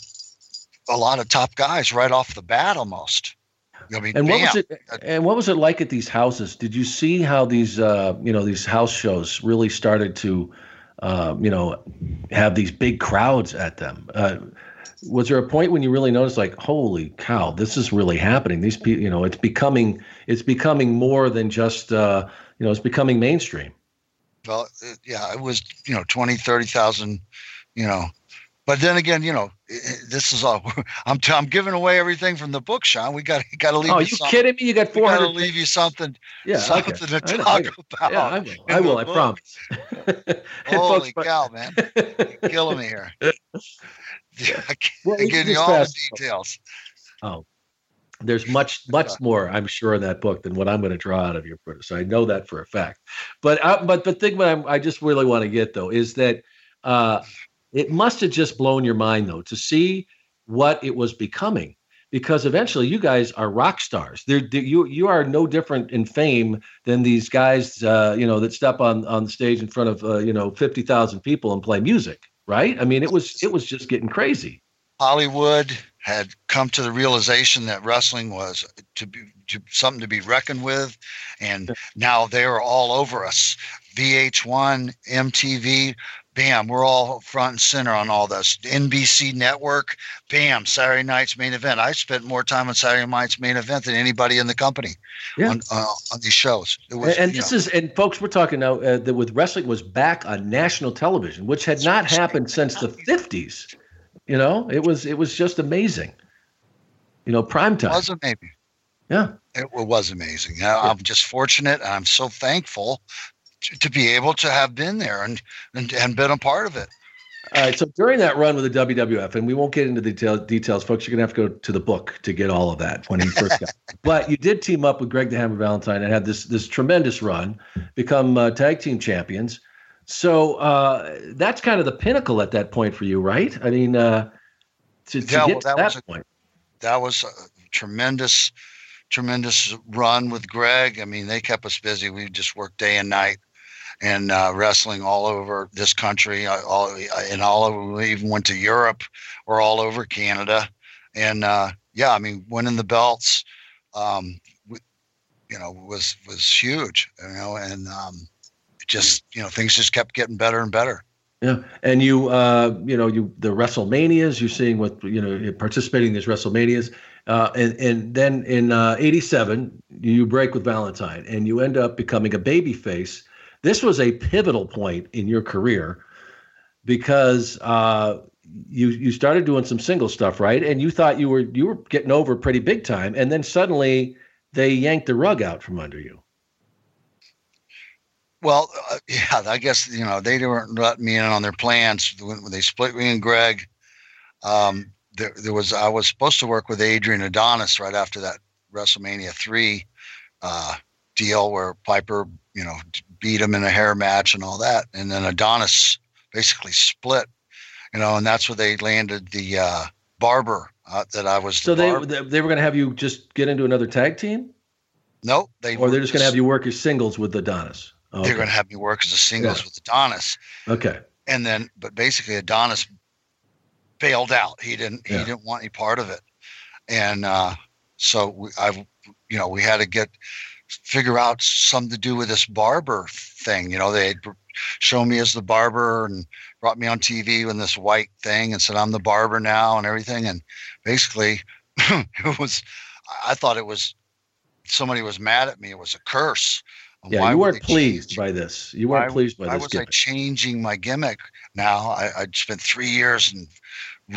a lot of top guys right off the bat, almost. I mean, and what was it? And what was it like at these houses? Did you see how these, uh, you know, these house shows really started to, uh, you know, have these big crowds at them? Uh, was there a point when you really noticed like holy cow this is really happening? These people you know it's becoming it's becoming more than just uh you know it's becoming mainstream. Well yeah it was you know 20 30,000 you know. But then again you know this is all I'm t- I'm giving away everything from the book Sean. We got got to leave Oh, you, you kidding me? You got 400 got to leave you something yeah something okay. to talk I about Yeah, I will. I, will, I promise. Holy folks, cow man. You're killing me here Yeah, I well, give you all the details. Oh, there's much much more I'm sure in that book than what I'm going to draw out of your book. So I know that for a fact. But uh, but the thing that I'm, I just really want to get though is that uh, it must have just blown your mind though to see what it was becoming. because eventually you guys are rock stars. They're, they're, you you are no different in fame than these guys, uh, you know, that step on on the stage in front of uh, you know fifty thousand people and play music, right? I mean, it was it was just getting crazy. Hollywood had come to the realization that wrestling was to be to, something to be reckoned with, and now they are all over us. VH1, MTV, bam, we're all front and center on all this. NBC Network, bam, Saturday night's main event. I spent more time on Saturday night's main event than anybody in the company yeah. on, uh, on these shows. Was, and, this know. is, and folks, we're talking now uh, that with wrestling was back on national television, which had not happened since the 50s. You know, it was it was just amazing. You know, prime time. Was it maybe? Yeah. It, it was amazing. I'm just fortunate. I'm so thankful to, to be able to have been there and, and, and been a part of it. All right. So during that run with the WWF, and we won't get into the detail, details, folks, you're going to have to go to the book to get all of that when he first got. but you did team up with Greg the Hammer Valentine and had this this tremendous run, become uh, tag team champions. So uh, that's kind of the pinnacle at that point for you, right? I mean, uh, to, to yeah, get well, that, to that a, point. That was a tremendous, tremendous run with Greg. I mean, they kept us busy. We just worked day and night and uh, wrestling all over this country, uh, all and all over. We even went to Europe or all over Canada, and uh, yeah, I mean, winning the belts, um, you know, was was huge, you know, and um, just you know things just kept getting better and better. Yeah, and you, uh, you know, you the WrestleManias you're seeing what you know participating in these WrestleManias, uh, and and then in '87 uh, you break with Valentine, and you end up becoming a baby face this was a pivotal point in your career because uh, you you started doing some single stuff, right? And you thought you were you were getting over pretty big time, and then suddenly they yanked the rug out from under you. Well, uh, yeah, I guess you know they weren't letting me in on their plans when, when they split me and Greg. Um, there, there was I was supposed to work with Adrian Adonis right after that WrestleMania three uh, deal where Piper, you know, beat him in a hair match and all that. And then Adonis basically split, you know, and that's where they landed the uh, barber uh, that I was. So they they were going to have you just get into another tag team. No, they or they're just going to have you work as singles with Adonis. Oh, they're okay. going to have me work as a singles yeah. with Adonis. Okay. And then, but basically, Adonis bailed out. He didn't. Yeah. He didn't want any part of it, and uh, so we, I, you know, we had to get figure out something to do with this barber thing. You know, they shown me as the barber and brought me on TV in this white thing and said I'm the barber now and everything. And basically, it was I thought it was somebody was mad at me. It was a curse. Yeah, why you weren't pleased by this. You weren't why, pleased by this. Why was gimmick? I changing my gimmick? Now I, I spent three years and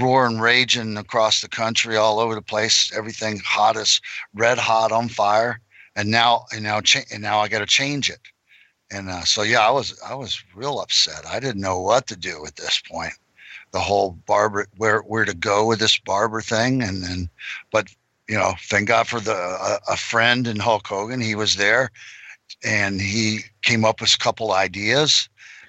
roaring, raging across the country, all over the place. Everything hot as red hot on fire and now and now cha- and now I got to change it. And uh, so yeah, I was I was real upset. I didn't know what to do at this point. The whole barber where where to go with this barber thing, and then, but you know, thank God for the a, a friend in Hulk Hogan. He was there, and he came up with a couple ideas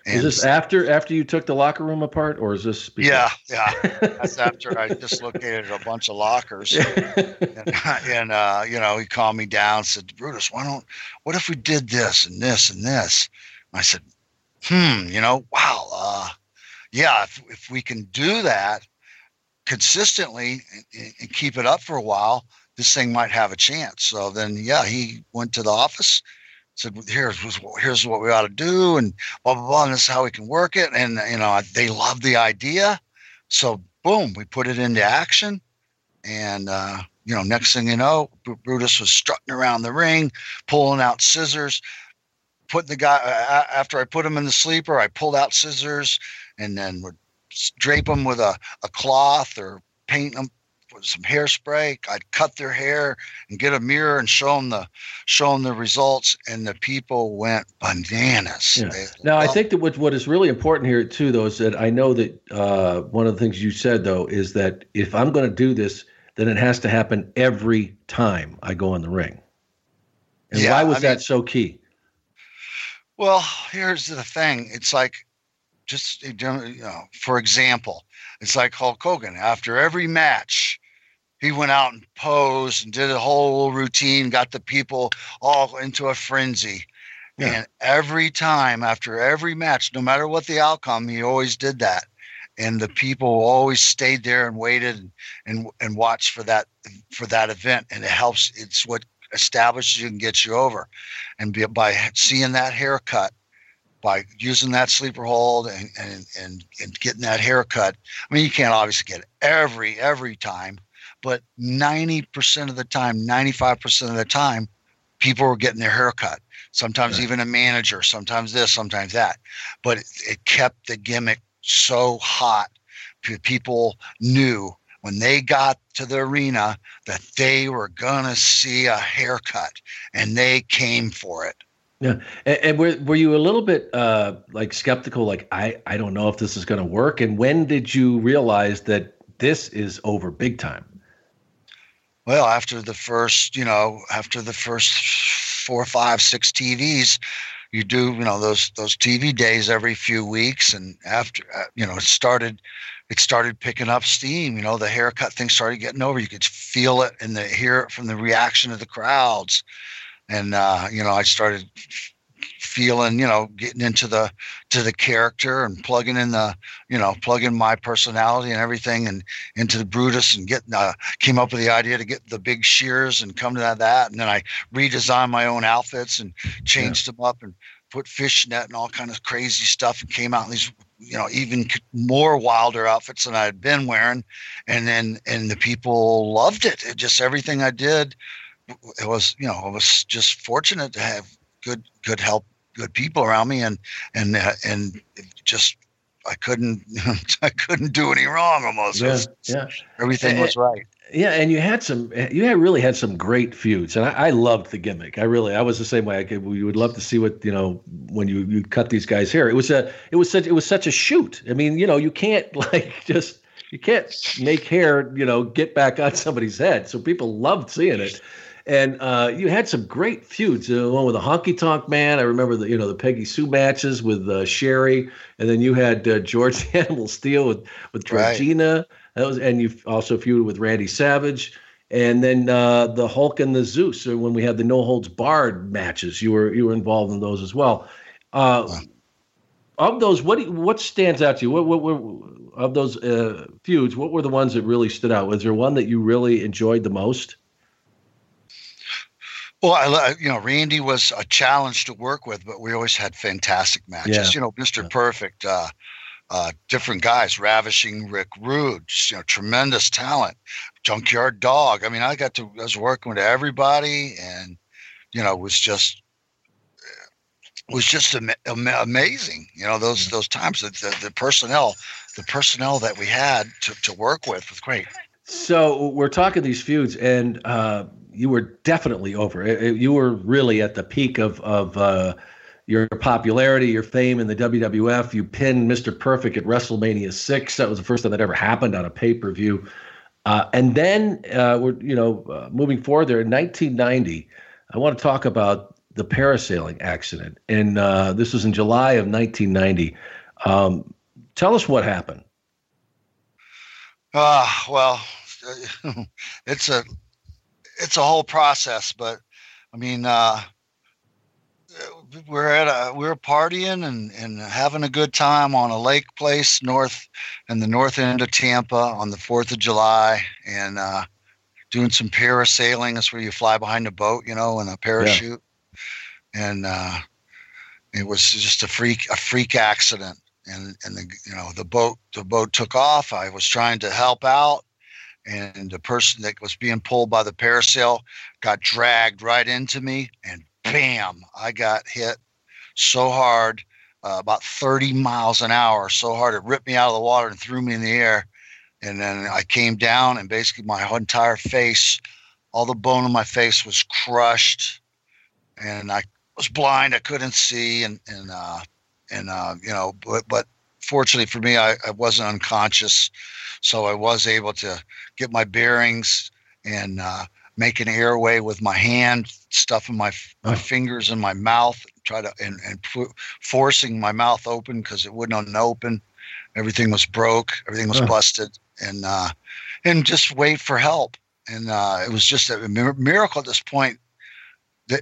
and is this after after you took the locker room apart, or is this? Yeah, yeah. That's after I dislocated a bunch of lockers, and, and uh, you know he calmed me down, said, "Brutus, why don't? What if we did this and this and this?" And I said, "Hmm, you know, wow, uh, yeah. If if we can do that consistently and, and keep it up for a while, this thing might have a chance." So then, yeah, he went to the office said, here's here's what we ought to do, and blah blah blah, and this is how we can work it. And you know, they love the idea, so boom, we put it into action, and uh, you know, next thing you know, Brutus was strutting around the ring, pulling out scissors, putting the guy uh, after I put him in the sleeper, I pulled out scissors, and then would drape him with a, a cloth or paint them with some hairspray. I'd cut their hair and get a mirror and show them the show them the results, and the people went bananas. Yeah. Now, I think that what what is really important here too, though, is that I know that uh, one of the things you said though is that if I'm going to do this, then it has to happen every time I go in the ring. And yeah, why was I that mean, so key? Well, here's the thing. It's like just you know, for example, it's like Hulk Hogan. After every match, he went out and posed and did a whole routine, got the people all into a frenzy. Yeah. And every time after every match, no matter what the outcome, he always did that. And the people always stayed there and waited and, and, and watched for that for that event. And it helps. It's what establishes you and gets you over. And be, by seeing that haircut, by using that sleeper hold and, and and and getting that haircut. I mean, you can't obviously get it every every time, but 90% of the time, 95% of the time, people were getting their haircut. Sometimes right. even a manager, sometimes this, sometimes that. But it, it kept the gimmick so hot. People knew when they got to the arena that they were going to see a haircut and they came for it. Yeah, and, and, were were you a little bit uh, like skeptical? Like I I don't know if this is going to work. And when did you realize that this is over big time? Well, after the first, you know, after the first four, five, six TVs, you do, you know, those those TV days every few weeks, and after, uh, you know, it started, it started picking up steam. You know, the haircut thing started getting over. You could feel it and the hear it from the reaction of the crowds, and uh, you know, I started feeling, you know, getting into the to the character and plugging in the, you know, plugging my personality and everything and into the Brutus and getting uh, came up with the idea to get the big shears and come to that, that and then I redesigned my own outfits and changed yeah. them up and put fishnet and all kind of crazy stuff and came out in these you know even more wilder outfits than I had been wearing and then and the people loved it. it just everything I did it was you know I was just fortunate to have good good help, good people around me, and and uh, and just I couldn't I couldn't do any wrong almost. Yeah, yeah. Everything and, was right. Yeah, and you had some you had really had some great feuds, and I, I loved the gimmick. I really I was the same way. I could, we would love to see what you know when you you cut these guys' hair. It was a it was such it was such a shoot. I mean, you know, you can't like just you can't make hair you know get back on somebody's head. So people loved seeing it. And uh, you had some great feuds. The one with the Honky Tonk Man. I remember the you know the Peggy Sue matches with uh, Sherri, and then you had uh, George Animal Steele with with Georgina. Right. That was, and you also feuded with Randy Savage, and then uh, the Hulk and the Zeus. Uh, when we had the No Holds Barred matches, you were you were involved in those as well. Uh, of those, what what stands out to you? What what, what of those feuds? What were the ones that really stood out? Was there one that you really enjoyed the most? Well, I, you know, Randy was a challenge to work with, but we always had fantastic matches. Yeah. You know, Mr. Yeah. Perfect, uh, uh, different guys, ravishing Rick Rude, you know, tremendous talent, Junkyard Dog. I mean, I got to, I was working with everybody, and you know, it was just, it was just am- am- amazing. You know, those those times that the, the personnel, the personnel that we had to to work with was great. So we're talking these feuds, and uh, you were definitely over. You were really at the peak of of uh, your popularity, your fame in the WWF. You pinned Mr. Perfect at WrestleMania six. That was the first time that ever happened on a pay per view. Uh, and then uh, we're you know uh, moving forward there in 1990. I want to talk about the parasailing accident, and uh, this was in July of 1990. Um, tell us what happened. Ah, well, it's a it's a whole process, but I mean, uh, we're at a we're partying and, and having a good time on a lake place north in the north end of Tampa on the Fourth of July, and uh, doing some parasailing. That's where you fly behind a boat, you know, in a parachute. Yeah. And uh, it was just a freak a freak accident, and and the you know the boat the boat took off. I was trying to help out, and the person that was being pulled by the parasail got dragged right into me and bam i got hit so hard uh, about 30 miles an hour so hard it ripped me out of the water and threw me in the air. And then i came down and basically my entire face all the bone in my face was crushed and i was blind i couldn't see and and uh and uh you know but but fortunately for me i, I wasn't unconscious so I was able to get my bearings and uh, make an airway with my hand, stuffing my, my fingers in my mouth, try to and, and forcing my mouth open because it wouldn't open. Everything was broke, everything was busted, and uh, and just wait for help. and uh, it was just a miracle at this point that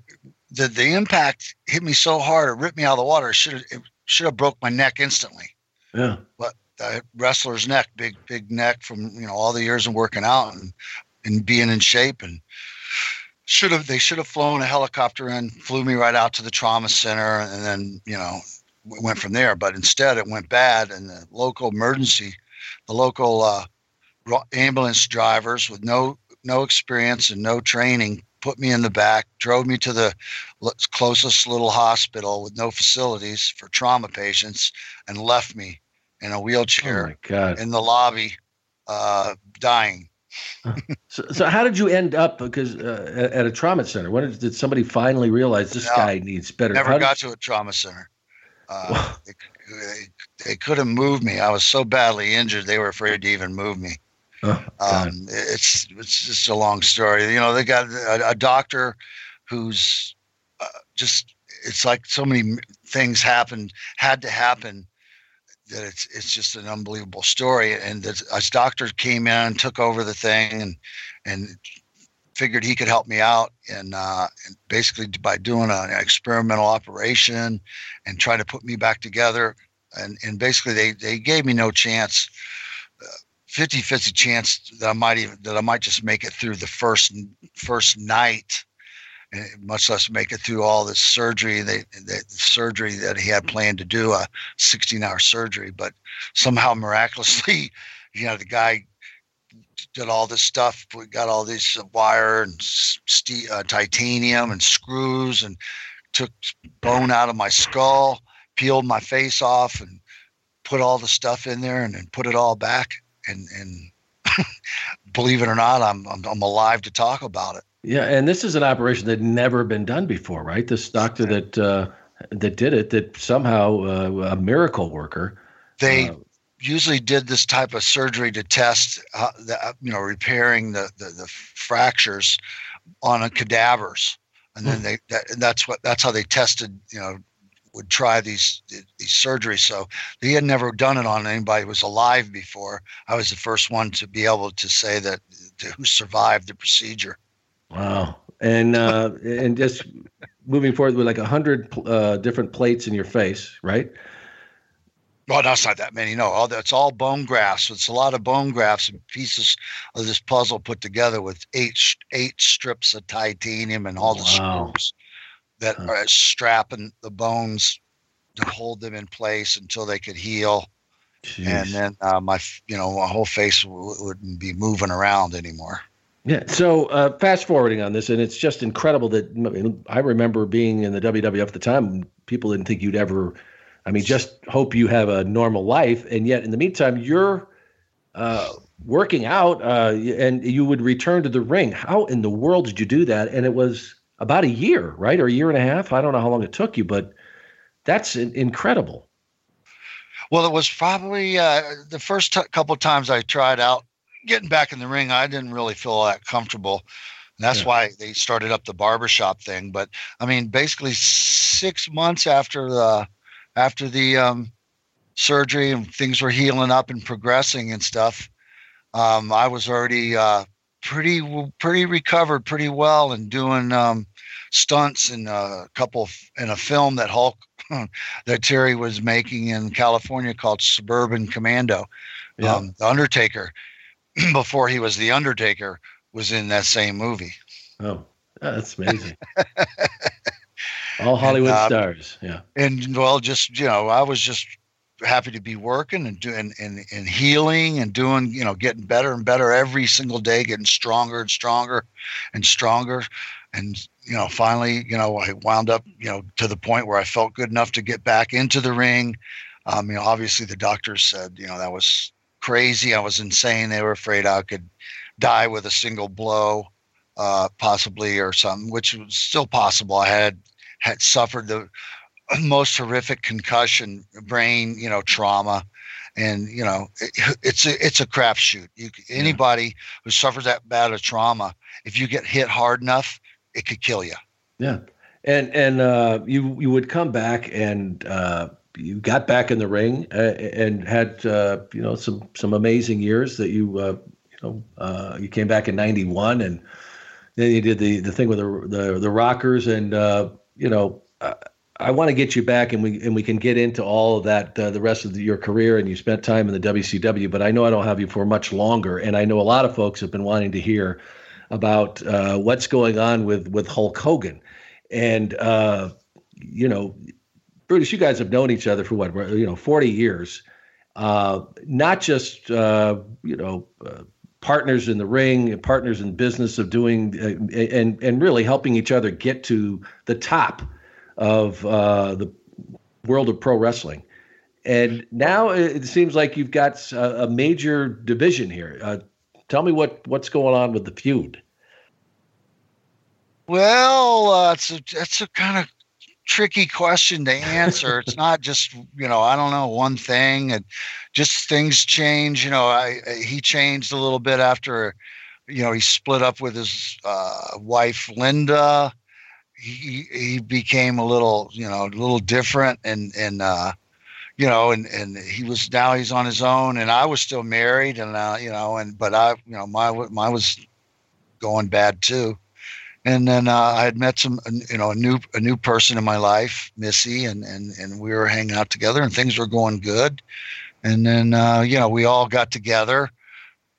the, the impact hit me so hard it ripped me out of the water. It should have it should have broke my neck instantly. Yeah. But the wrestler's neck, big big neck from you know all the years of working out and and being in shape and should have they should have flown a helicopter in, flew me right out to the trauma center, and then you know went from there. But instead, it went bad, and the local emergency, the local uh, ambulance drivers with no no experience and no training put me in the back, drove me to the closest little hospital with no facilities for trauma patients, and left me in a wheelchair oh in the lobby, uh, dying. so, so how did you end up because uh, at a trauma center? When did, did somebody finally realize this no, guy needs better? Never how got did... to a trauma center. Uh, they, they, they, couldn't move me. I was so badly injured; they were afraid to even move me. Oh, um, it's it's just a long story. You know, they got a, a doctor who's uh, just. It's like so many things happened, had to happen that it's it's just an unbelievable story. And this doctor came in, took over the thing, and and figured he could help me out. And, uh, and basically by doing an experimental operation and trying to put me back together. And and basically they they gave me no chance. 50 50 chance that I might even that I might just make it through the first first night much less make it through all this surgery. They, the surgery that he had planned to do a 16 hour surgery, but somehow miraculously, you know, the guy did all this stuff. We got all this wire and st- uh, titanium and screws and took bone out of my skull, peeled my face off, and put all the stuff in there and then put it all back. And, and believe it or not, I'm, I'm, I'm alive to talk about it. Yeah, and this is an operation that never been done before, right? This doctor that uh, that did it, that somehow uh, a miracle worker. They uh, usually did this type of surgery to test, uh, the, uh, you know, repairing the, the, the fractures on a cadavers, and then hmm. they that, that's what that's how they tested, you know, would try these these surgeries. So he had never done it on anybody who was alive before. I was the first one to be able to say that to, who survived the procedure. Wow. And uh, and just moving forward with like a hundred uh, different plates in your face, right? Well, that's not that many. No, all that's all bone grafts. It's a lot of bone grafts and pieces of this puzzle put together with eight eight strips of titanium and all the wow. screws that huh. are strapping the bones to hold them in place until they could heal. Jeez. And then uh, my, you know, my whole face w- wouldn't be moving around anymore. Yeah. So uh, fast forwarding on this, and it's just incredible that I remember being in the WWF at the time. People didn't think you'd ever. I mean, just hope you have a normal life, and yet in the meantime, you're uh, working out, uh, and you would return to the ring. How in the world did you do that? And it was about a year, right, or a year and a half. I don't know how long it took you, but that's incredible. Well, it was probably uh, the first t- couple times I tried out getting back in the ring, I didn't really feel that comfortable. And that's yeah. why they started up the barbershop thing. But I mean, basically six months after the after the um, surgery and things were healing up and progressing and stuff, um, I was already uh, pretty pretty recovered pretty well and doing um, stunts in a couple in a film that Hulk that Terry was making in California called Suburban Commando. Yeah. Um, the Undertaker before he was the Undertaker was in that same movie. Oh, that's amazing. All Hollywood and, uh, stars, yeah. And well, just you know, I was just happy to be working and doing and, and healing and doing you know getting better and better every single day getting stronger and stronger and stronger and you know finally you know i wound up you know to the point where i felt good enough to get back into the ring um, you know obviously the doctors said you know that was crazy. I was insane. They were afraid I could die with a single blow, uh, possibly or something, which was still possible. I had had suffered the most horrific concussion, brain, you know, trauma, and you know, it, it's a it's a crapshoot. You anybody yeah. who suffers that bad of trauma, if you get hit hard enough, it could kill you. Yeah, and and uh, you you would come back and uh, you got back in the ring uh, and had uh, you know some some amazing years that you uh, you know, uh, you came back in '91, and then you did the the thing with the the, the Rockers, and uh, you know. I want to get you back, and we and we can get into all of that uh, the rest of the, your career. And you spent time in the WCW, but I know I don't have you for much longer. And I know a lot of folks have been wanting to hear about what's going on with with Hulk Hogan, and you know, Brutus, you guys have known each other for what you know forty years, uh, not just uh, you know uh, partners in the ring, partners in business of doing and and really helping each other get to the top of uh, the world of pro wrestling. And now it seems like you've got a, a major division here. Uh, tell me what what's going on with the feud. Well, uh, it's a it's a kind of tricky question to answer. it's not just you know I don't know one thing, and just things change. You know, I he changed a little bit after you know he split up with his uh, wife Linda he he became a little you know a little different and and uh you know and and he was now he's on his own and i was still married and uh you know and but i you know my my was going bad too and then uh, i had met some you know a new a new person in my life missy and and and we were hanging out together and things were going good and then uh you know we all got together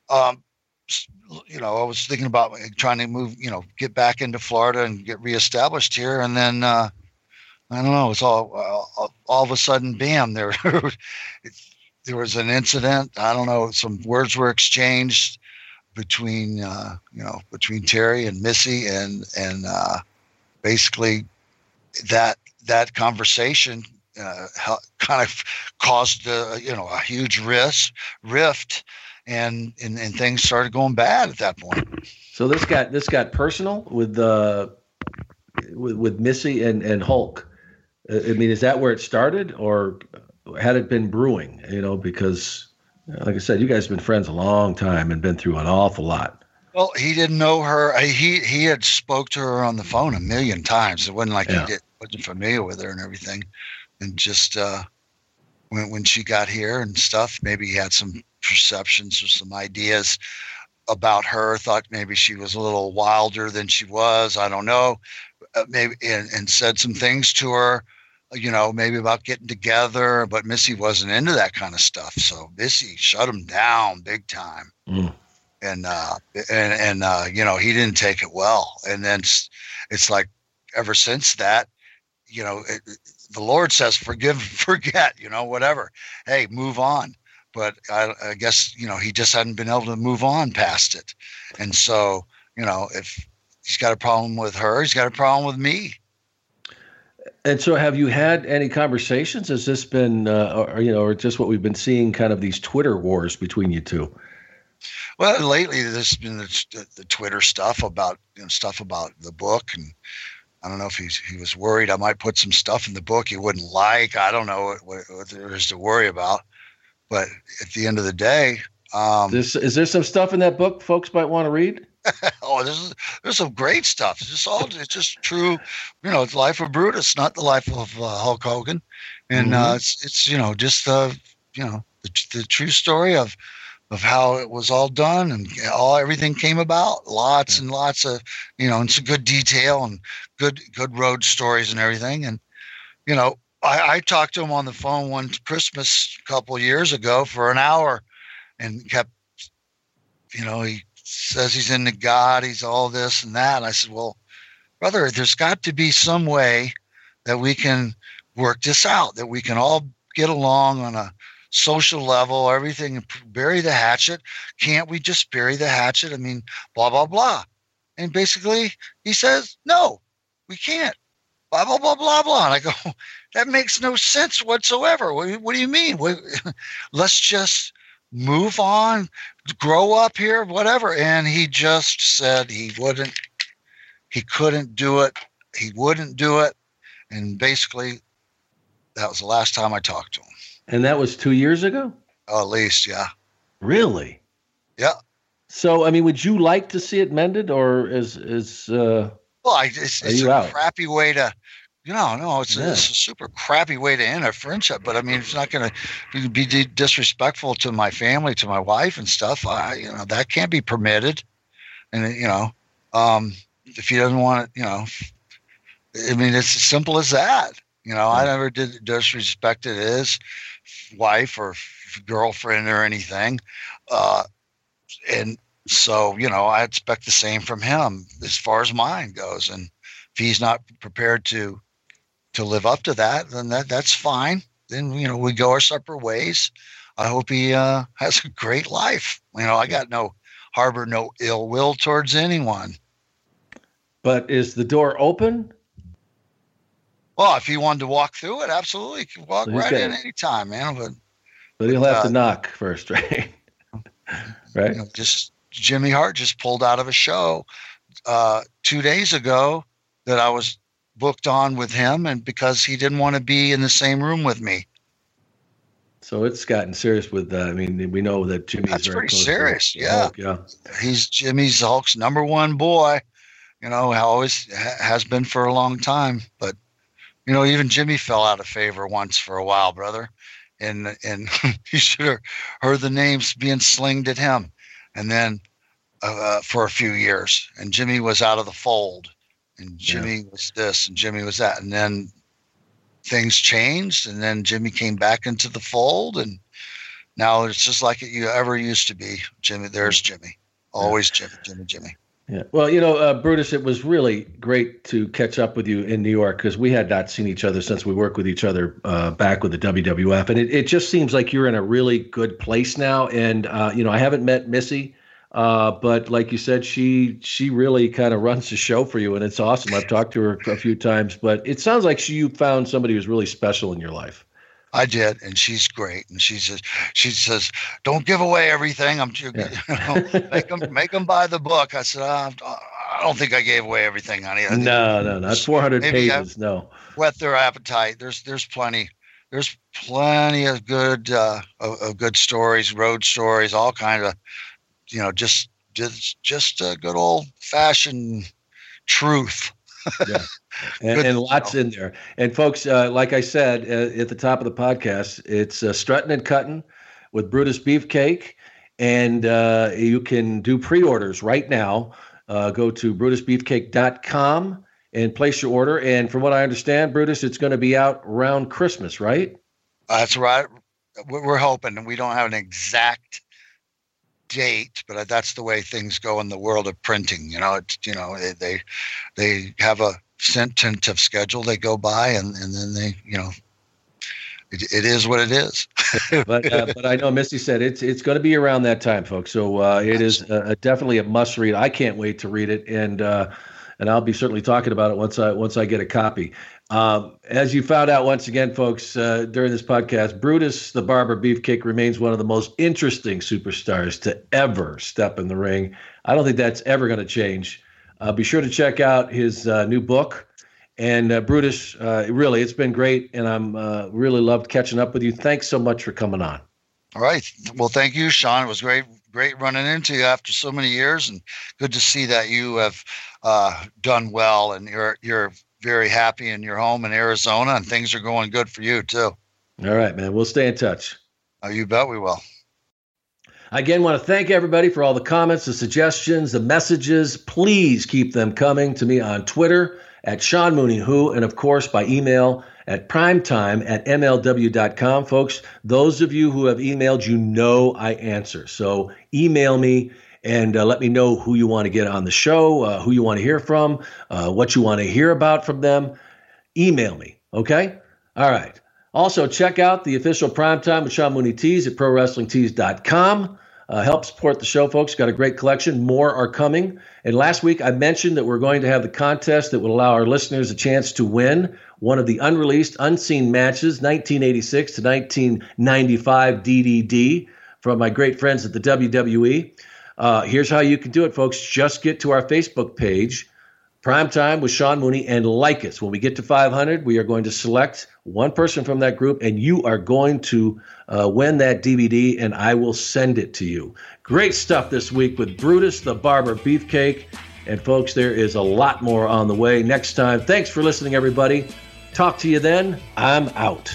um you know, I was thinking about trying to move, you know, get back into Florida and get reestablished here. And then, uh, I don't know, it's all, uh, all of a sudden, bam, there, there was an incident. I don't know, some words were exchanged between, uh, you know, between Terry and Missy and, and, uh, basically that, that conversation, uh, kind of caused, uh, you know, a huge risk, rift and, and and things started going bad at that point. So this got this got personal with uh with, with Missy and and Hulk. I mean, is that where it started, or had it been brewing? You know, because like I said, you guys have been friends a long time and been through an awful lot. Well, he didn't know her. He he had spoke to her on the phone a million times. It wasn't like yeah. he did, wasn't familiar with her and everything. And just uh, when when she got here and stuff, maybe he had some perceptions or some ideas about her. Thought maybe she was a little wilder than she was. I don't know. Uh, maybe and, and said some things to her, you know, maybe about getting together. But Missy wasn't into that kind of stuff. So Missy shut him down big time. Mm. And uh, and and uh, you know he didn't take it well. And then it's, it's like ever since that, you know, it, the Lord says forgive, forget, you know, whatever. Hey, move on but I, I, guess you know he just hadn't been able to move on past it, and so you know if he's got a problem with her, he's got a problem with me. And so, have you had any conversations? Has this been, uh, or, you know, or just what we've been seeing, kind of these Twitter wars between you two? Well, lately there's been the, the Twitter stuff about you know, stuff about the book, and I don't know if he's he was worried I might put some stuff in the book he wouldn't like. I don't know what, what, what there is to worry about. But at the end of the day, um, this, is there some stuff in that book folks might want to read? oh, there's there's some great stuff. It's just all it's just true. You know, it's life of Brutus, not the life of uh, Hulk Hogan, and uh, mm-hmm. uh, it's it's you know just the you know the, the true story of of how it was all done and all everything came about. Lots and lots of you know, and some good detail and good good road stories and everything. And you know, I, I talked to him on the phone one Christmas a couple years ago for an hour and kept, you know, he says he's into God, he's all this and that. And I said, Well, brother, there's got to be some way that we can work this out, that we can all get along on a social level, everything, bury the hatchet. Can't we just bury the hatchet? I mean, blah, blah, blah. And basically, he says, No, we can't. Blah, blah, blah, blah, blah. And I go, that makes no sense whatsoever. What, what do you mean? Let's just move on, grow up here, whatever. And he just said he wouldn't, he couldn't do it. He wouldn't do it. And basically, that was the last time I talked to him. And that was two years ago? Oh, at least, yeah. Really? Yeah. So, I mean, would you like to see it mended, or is is uh, well, I, it's, it's a out? crappy way to You know, no, it's, yeah. it's a super crappy way to end a friendship. But I mean, it's not going to be disrespectful to my family, to my wife and stuff. I, you know, that can't be permitted. And you know, um, if he doesn't want it, you know, I mean, it's as simple as that. You know, I never did disrespected his wife or girlfriend or anything. Uh, and so, you know, I expect the same from him as far as mine goes. And if he's not prepared to to live up to that, then that that's fine. Then you know we go our separate ways. I hope he uh, has a great life. You know, I got no harbor no ill will towards anyone. But is the door open? Well, if he wanted to walk through it, absolutely, he can walk so right in anytime, man. But but he'll have uh, to knock first, right? right. You know, just Jimmy Hart just pulled out of a show uh, two days ago that I was booked on with him, and because he didn't want to be in the same room with me. So it's gotten serious with. Uh, I mean, we know that Jimmy's That's pretty serious. Yeah, Hulk, yeah. He's Jimmy's Hulk's number one boy. You know, always has been for a long time. But you know, even Jimmy fell out of favor once for a while, brother. And and he should have heard the names being slinged at him, and then uh, for a few years. And Jimmy was out of the fold and Jimmy yeah. was this and Jimmy was that. And then things changed and then Jimmy came back into the fold and now it's just like it you ever used to be. Jimmy, there's Jimmy. Always Jimmy, Jimmy, Jimmy. Yeah. Well, you know, uh, Brutus, it was really great to catch up with you in New York because we had not seen each other since we worked with each other uh, back with the WWF. And it, it just seems like you're in a really good place now. And, uh, you know, I haven't met Missy. Uh, but like you said, she she really kind of runs the show for you, and it's awesome. I've talked to her a few times, but it sounds like she, you found somebody who's really special in your life. I did, and she's great. And she says, she says, don't give away everything. I'm, you know, make them make them buy the book. I said, uh, I don't think I gave away everything, honey. No, no, no, not 400 pages. No, whet their appetite. There's there's plenty. There's plenty of good uh, of, of good stories, road stories, all kinds of you know, just just just a good old fashioned truth. yeah. And, and lots in there. And folks, uh, like I said uh, at the top of the podcast, it's uh, strutting and cutting with Brutus Beefcake, and uh, you can do pre-orders right now. Uh, go to brutusbeefcake.com and place your order. And from what I understand, Brutus, it's going to be out around Christmas, right? That's right. We're hoping. We don't have an exact date, but that's the way things go in the world of printing. You know, it's you know they they have a tentative schedule they go by, and and then they you know it, it is what it is. but uh, but I know Missy said it's it's going to be around that time, folks. So uh, it is uh, definitely a must read. I can't wait to read it, and uh, and I'll be certainly talking about it once I once I get a copy. Um, as you found out once again, folks, uh, during this podcast, Brutus the Barber Beefcake remains one of the most interesting superstars to ever step in the ring. I don't think that's ever going to change. Uh, be sure to check out his uh, new book. And uh, Brutus, uh, really, it's been great, and I'm uh, really loved catching up with you. Thanks so much for coming on. All right. Well, thank you, Sean. It was great, great running into you after so many years, and good to see that you have done well and you're you're very happy in your home in Arizona, and things are going good for you too. All right, man. We'll stay in touch. Oh, you bet we will. I again want to thank everybody for all the comments, the suggestions, the messages. Please keep them coming to me on Twitter at Sean Mooney Who, and of course by email at primetime at mlw.com. Folks, those of you who have emailed, you know I answer. So email me and uh, let me know who you want to get on the show, uh, who you want to hear from, uh, what you want to hear about from them. Email me, okay? All right. Also, check out the official Primetime with Sean Mooney Tees at ProWrestlingTees.com. Uh, help support the show, folks. Got a great collection. More are coming. And last week I mentioned that we're going to have the contest that will allow our listeners a chance to win one of the unreleased, unseen matches, 1986 to 1995 DVD from my great friends at the WWE. Uh, here's how you can do it, folks. Just get to our Facebook page, Prime Time with Sean Mooney, and like us. When we get to 500, we are going to select one person from that group, and you are going to uh, win that DVD, and I will send it to you. Great stuff this week with Brutus the Barber Beefcake. And folks, there is a lot more on the way next time. Thanks for listening, everybody. Talk to you then. I'm out.